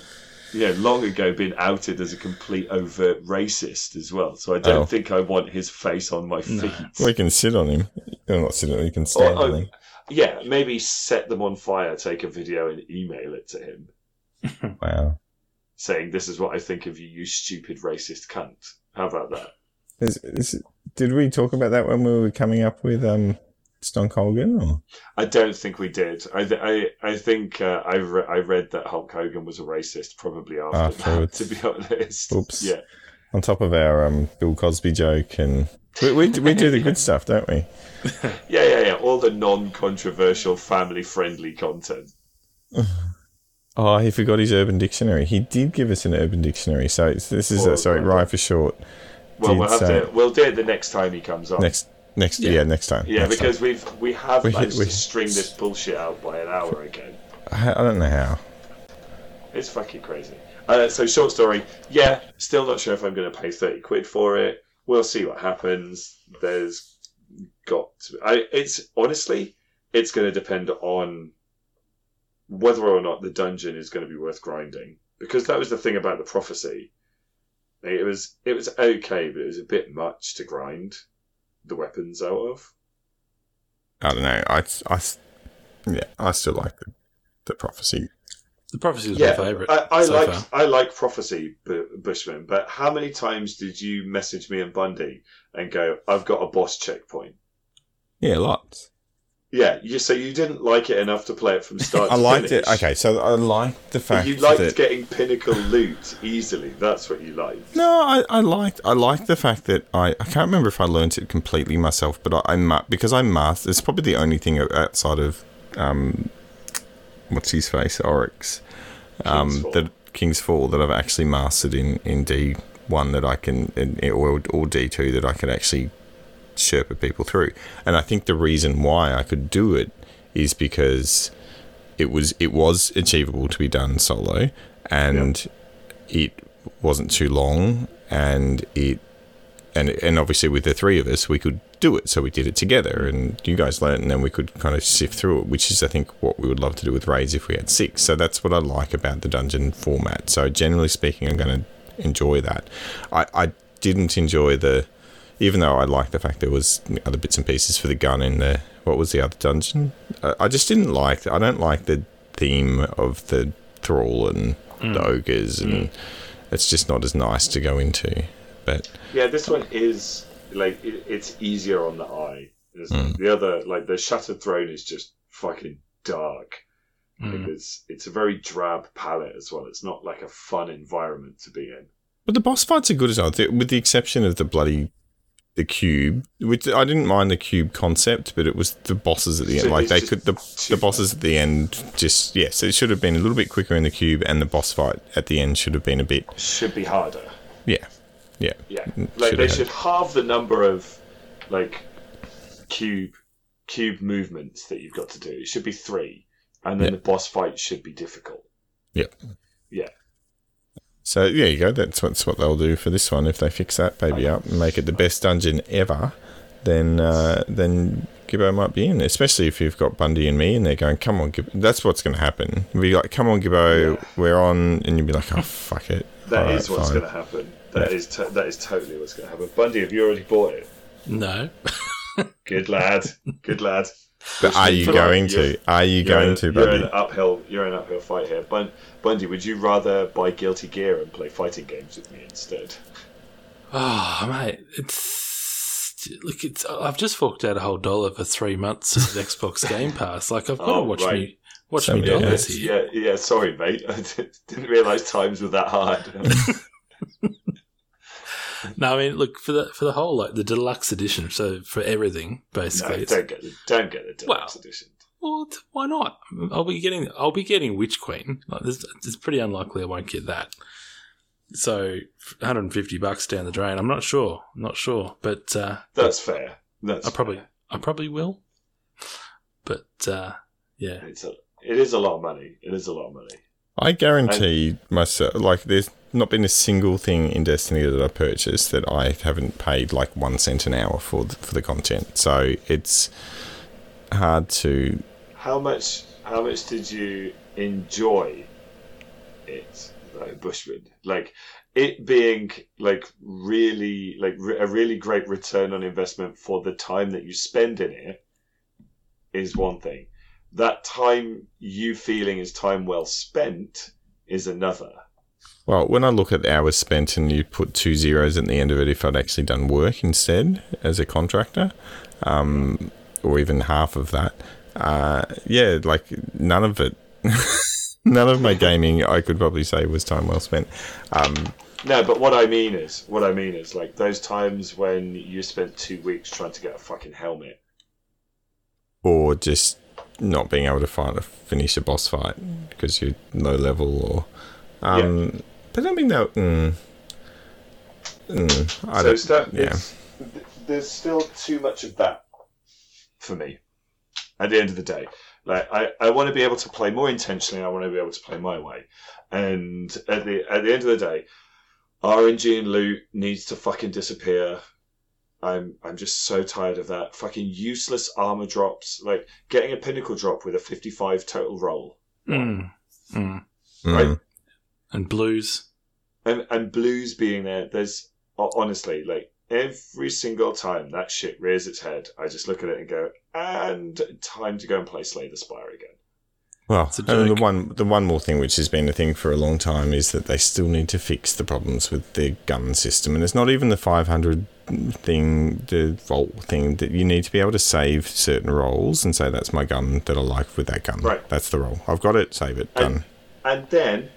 you know, long ago been outed as a complete overt racist as well. So I don't Oh. think I want his face on my No. feet. we can sit on him. No, not sit on him. You can stand Oh, on oh. him. Yeah, maybe set them on fire, take a video, and email it to him, Wow. saying, "This is what I think of you, you stupid racist cunt." How about that? Is, is, did we talk about that when we were coming up with um, Stonk Hogan? Or? I don't think we did. I th- I, I think uh, I, re- I read that Hulk Hogan was a racist probably after that, Afterwards. to be honest. Oops. Yeah. On top of our um, Bill Cosby joke, and we, we, we do the good stuff, don't we? Yeah, yeah, yeah. All the non-controversial, family-friendly content. Oh, he forgot his Urban Dictionary. He did give us an Urban Dictionary. So it's, this is Oh, uh, sorry, right for short. Well, Did we'll have to. We'll do it the next time he comes on. Next, next, yeah, Yeah. next time. yeah, next because we've we have We- managed we- to string this bullshit out by an hour again. I, I don't know how. It's fucking crazy. Uh, so, short story. Yeah, still not sure if I'm going to pay thirty quid for it. We'll see what happens. There's got. To, I. It's honestly, it's going to depend on whether or not the dungeon is going to be worth grinding. Because that was the thing about the prophecy. It was it was okay, but it was a bit much to grind the weapons out of. I don't know. I, I, yeah, I still like the, the prophecy. The prophecy was Yeah, my favourite. I, I so like far. I like prophecy, Bu- Bushman. But how many times did you message me and Bundy and go, "I've got a boss checkpoint"? Yeah, lots. Yeah, you so you didn't like it enough to play it from start. I to liked finish. it. Okay, so I liked the fact You liked that getting pinnacle loot easily. That's what you liked. No, I, I liked I liked the fact that I, I can't remember if I learnt it completely myself, but I, I ma- because I math. It's probably the only thing outside of um, what's his face, Oryx, um, King's Fall. that King's Fall that I've actually mastered in in D one that I can or or D two that I could actually Sherpa people through. And I think the reason why I could do it is because it was it was achievable to be done solo, and it wasn't too long, and it and and obviously with the three of us we could do it, so we did it together, and you guys learned, and then we could kind of sift through it, which is I think what we would love to do with raids if we had six. So that's what I like about the dungeon format. So generally speaking, I'm going to enjoy that. I I didn't enjoy the even though I like the fact there was other bits and pieces for the gun in the what was the other dungeon, I, I just didn't like. I don't like the theme of the thrall and mm. the ogres, and mm. it's just not as nice to go into. But Yeah, this one is like it, it's easier on the eye. Mm. The other, like the Shattered Throne, is just fucking dark. Mm. Because it's a very drab palette as well. It's not like a fun environment to be in. but the boss fights are good as well, th- with the exception of the bloody the cube. Which I didn't mind the cube concept, but it was the bosses at the end. Like they could the the bosses at the end just yes, it should have been a little bit quicker in the cube, and the boss fight at the end should have been a bit Should be harder. Yeah. Yeah. Yeah, like should they should halve the number of like cube cube movements that you've got to do. It should be three, and then Yeah. the boss fight should be difficult. Yeah. Yeah. So yeah, you go. That's what's what they'll do for this one. If they fix that baby up and make it the best dungeon ever, then uh, then Gibbo might be in. Especially if you've got Bundy and me, and they're going, "Come on, Gibbo." That's what's going to happen. We'll be like, "Come on, Gibbo, Yeah. we're on," and you'll be like, "Oh fuck it." That is Alright, what's going to happen. That is to- that is totally what's going to happen. Bundy, have you already bought it? No. Good lad. Good lad. But are you going you're- to? Are you going in- to, You're Bundy? an uphill. You're an uphill fight here. Bun- Bundy, would you rather buy Guilty Gear and play fighting games with me instead? Oh, mate, it's look. It's I've just forked out a whole dollar for three months of Xbox Game Pass. Like I've got to Oh, watch right. me watch So, me yeah, dollars Yes, here. yeah, yeah. Sorry, mate. I didn't realise times were that hard. No, I mean, look for the for the whole like the deluxe edition. So for everything, basically. it's- don't get the don't get the deluxe Well, edition. Well, why not? I'll be getting I'll be getting Witch Queen. Like, there's, it's pretty unlikely I won't get that. So 150 bucks down the drain. I'm not sure. I'm not sure, but uh, That's fair. That's I probably fair. I probably will. But uh, yeah, It's a, it is a lot of money. It is a lot of money. I guarantee myself, like, there's not been a single thing in Destiny that I purchased that I haven't paid like one cent an hour for the, for the content. So it's hard to. How much? How much did you enjoy it, though, Bushman? Like it being like really like re- a really great return on investment for the time that you spend in it is one thing. That time you feeling is time well spent is another. Well, when I look at hours spent and you put two zeros at the end of it, if I'd actually done work instead as a contractor, um, or even half of that, uh, yeah, like none of it, none of my gaming, I could probably say was time well spent. Um, No, but what I mean is, what I mean is, like those times when you spent two weeks trying to get a fucking helmet. or just not being able to find a finish a boss fight because you're low level or um but I don't mean that mm, mm, I so don't sta- yeah th- there's still too much of that for me. At the end of the day, like I, I want to be able to play more intentionally. I want to be able to play my way, and at the at the end of the day, RNG and loot needs to fucking disappear. I'm I'm just so tired of that fucking useless armor drops. Like getting a pinnacle drop with a 55 total roll. mm, mm. right? And blues. and and blues being there there's honestly like every single time that shit rears its head i just look at it and go and time to go and play slay the spire again well It's a and the joke. one the one more thing which has been a thing for a long time is that they still need to fix the problems with their gun system and it's not even the 500 thing the vault thing that you need to be able to save certain rolls and say that's my gun that I like with that gun Right. that's the role. I've got it save it And- done and then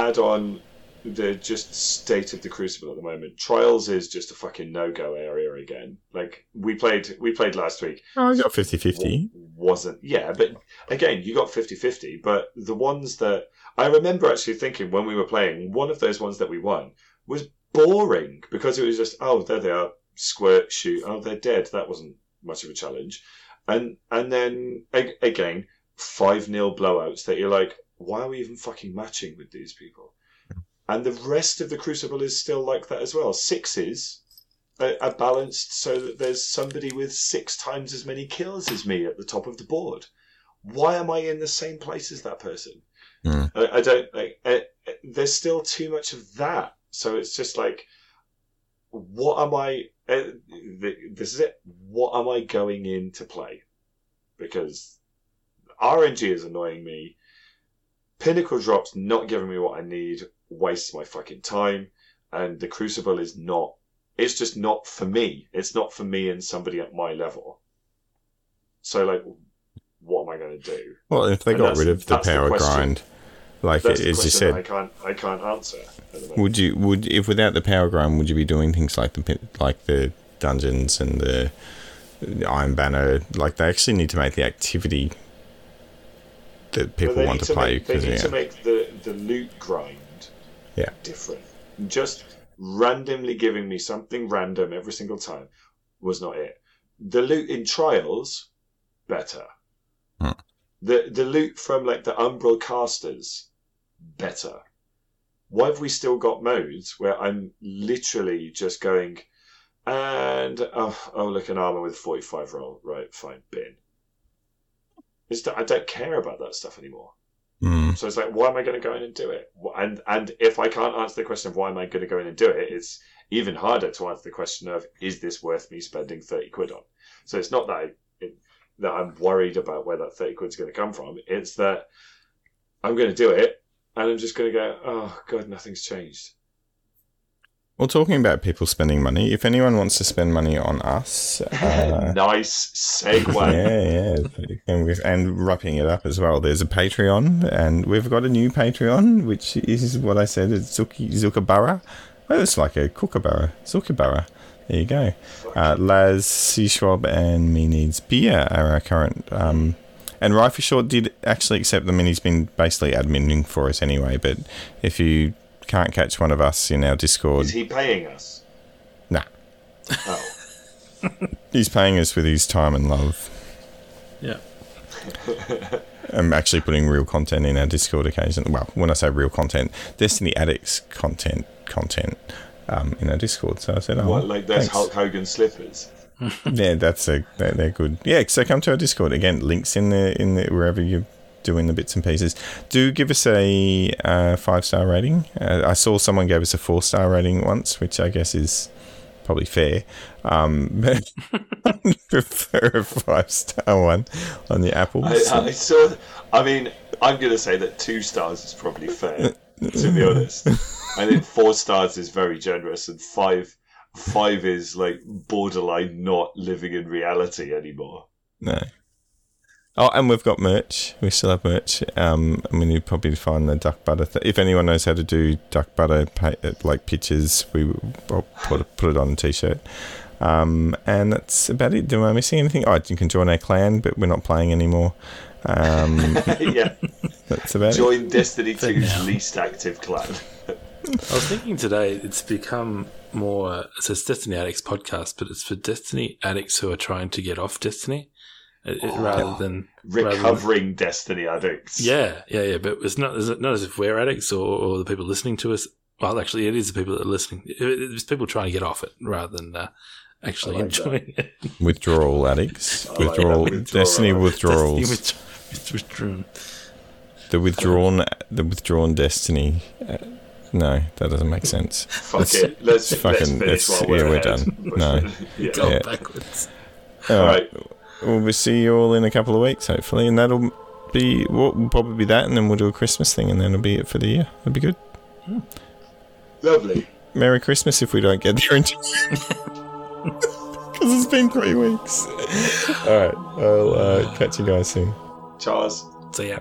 add on the just state of the crucible at the moment. Trials is just a fucking no-go area again. Like we played we played last week. Oh, I got 50-50 wasn't yeah but again you got 50-50 but the ones that i remember actually thinking when we were playing one of those ones that we won was boring because it was just oh there they are squirt shoot oh they're dead. That wasn't much of a challenge. And and then again 5 nil blowouts that you're like why are we even fucking matching with these people and the rest of the crucible is still like that as well sixes are, are balanced so that there's somebody with six times as many kills as me at the top of the board. Why am I in the same place as that person? Hmm. I, I don't like. Uh, uh, there's still too much of that, so it's just like, what am I? Uh, th- this is it. What am I going in to play? Because RNG is annoying me. Pinnacle drops not giving me what I need, wastes my fucking time, and the Crucible is not it's just not for me. It's not for me and somebody at my level. So, like, what am I going to do? Well, if they And got rid of the that's the power grind, like That's as the you said, I can't I can't answer. Would you would if without the power grind, would you be doing things like the like the dungeons and the, the Iron Banner? Like they actually need to make the activity that people want need to play. Make, they need yeah. to make the the loot grind Yeah. different. Just randomly giving me something random every single time was not it. The loot in Trials, better. Hmm. The the loot from like the Umbral casters, better. Why have we still got modes where I'm literally just going and oh, oh look an armor with 45 roll. Right, fine, bin. It's that I don't care about that stuff anymore. Mm. So it's like, why am I going to go in and do it? And and if I can't answer the question of why am I going to go in and do it, it's even harder to answer the question of is this worth me spending thirty quid on? So it's not that I, it, that I'm worried about where that thirty quid's going to come from. It's that I'm going to do it, and I'm just going to go, oh god, nothing's changed. Well, talking about people spending money, if anyone wants to spend money on us, uh, nice segue. yeah, yeah, and, we've, and wrapping it up as well. There's a Patreon, and we've got a new Patreon, which is what I said. It's Zuki. Well, it's like a kookaburra, Zukabara. There you go. Uh, Laz, C. Schwab, and Me Needs Beer are our current. Um, and Rifle Short did actually accept them, and he's been basically adminning for us anyway. But if you can't catch one of us in our Discord, Is he paying us? nah, Oh, he's paying us with his time and love. Yeah. I'm actually putting real content in our Discord occasionally. Well, when I say real content, Destiny Addicts content, content um, in our Discord. So I said, oh, what like those thanks. Hulk Hogan slippers? yeah, that's a they're, they're good. Yeah, so come to our Discord again. Links in the in the wherever you're doing the bits and pieces. Do give us a uh, five star rating. Uh, I saw someone gave us a four star rating once, which I guess is probably fair. Um, but I prefer a five star one on the Apple. I, I saw. I mean, I'm going to say that two stars is probably fair. to be honest, I think four stars is very generous, and five, five is like borderline not living in reality anymore. No. Oh, and we've got merch. We still have merch. Um, I mean, you probably find the duck butter. Th- if anyone knows how to do duck butter, pa- uh, like pictures, we will put it, put it on a t-shirt. Um, and that's about it. Am I missing anything? Oh, you can join our clan, but we're not playing anymore. Um, yeah, that's about it. join Destiny For 2's least active clan. I was thinking today it's become more. It says Destiny Addicts podcast, but it's for Destiny addicts who are trying to get off Destiny, it, it- Oh. rather than rather than- Recovering Destiny addicts. yeah, yeah, yeah. But it's not. It's not as if we're addicts or, or the people listening to us. Well, actually, it is the people that are listening. It's people trying to get off it rather than uh, actually I like that. enjoying it. Withdrawal addicts. Like. Withdrawal. Withdrawal Destiny withdrawals. Destiny with- with- withdrawn. the withdrawn. The withdrawn Destiny. Uh, no, that doesn't make sense. Fuck Let's- it. Let's, let's let's fucking- let's- while we're yeah, we're done. No. yeah. Go Yeah. backwards. All All right. Right. Well, we'll see you all in a couple of weeks, hopefully, and that'll be what will probably be that, and then we'll do a Christmas thing, and then it'll be it for the year. It'll be good. Lovely. Merry Christmas if we don't get there in because it's been three weeks. All right, I'll uh, catch you guys soon. Charles. So yeah.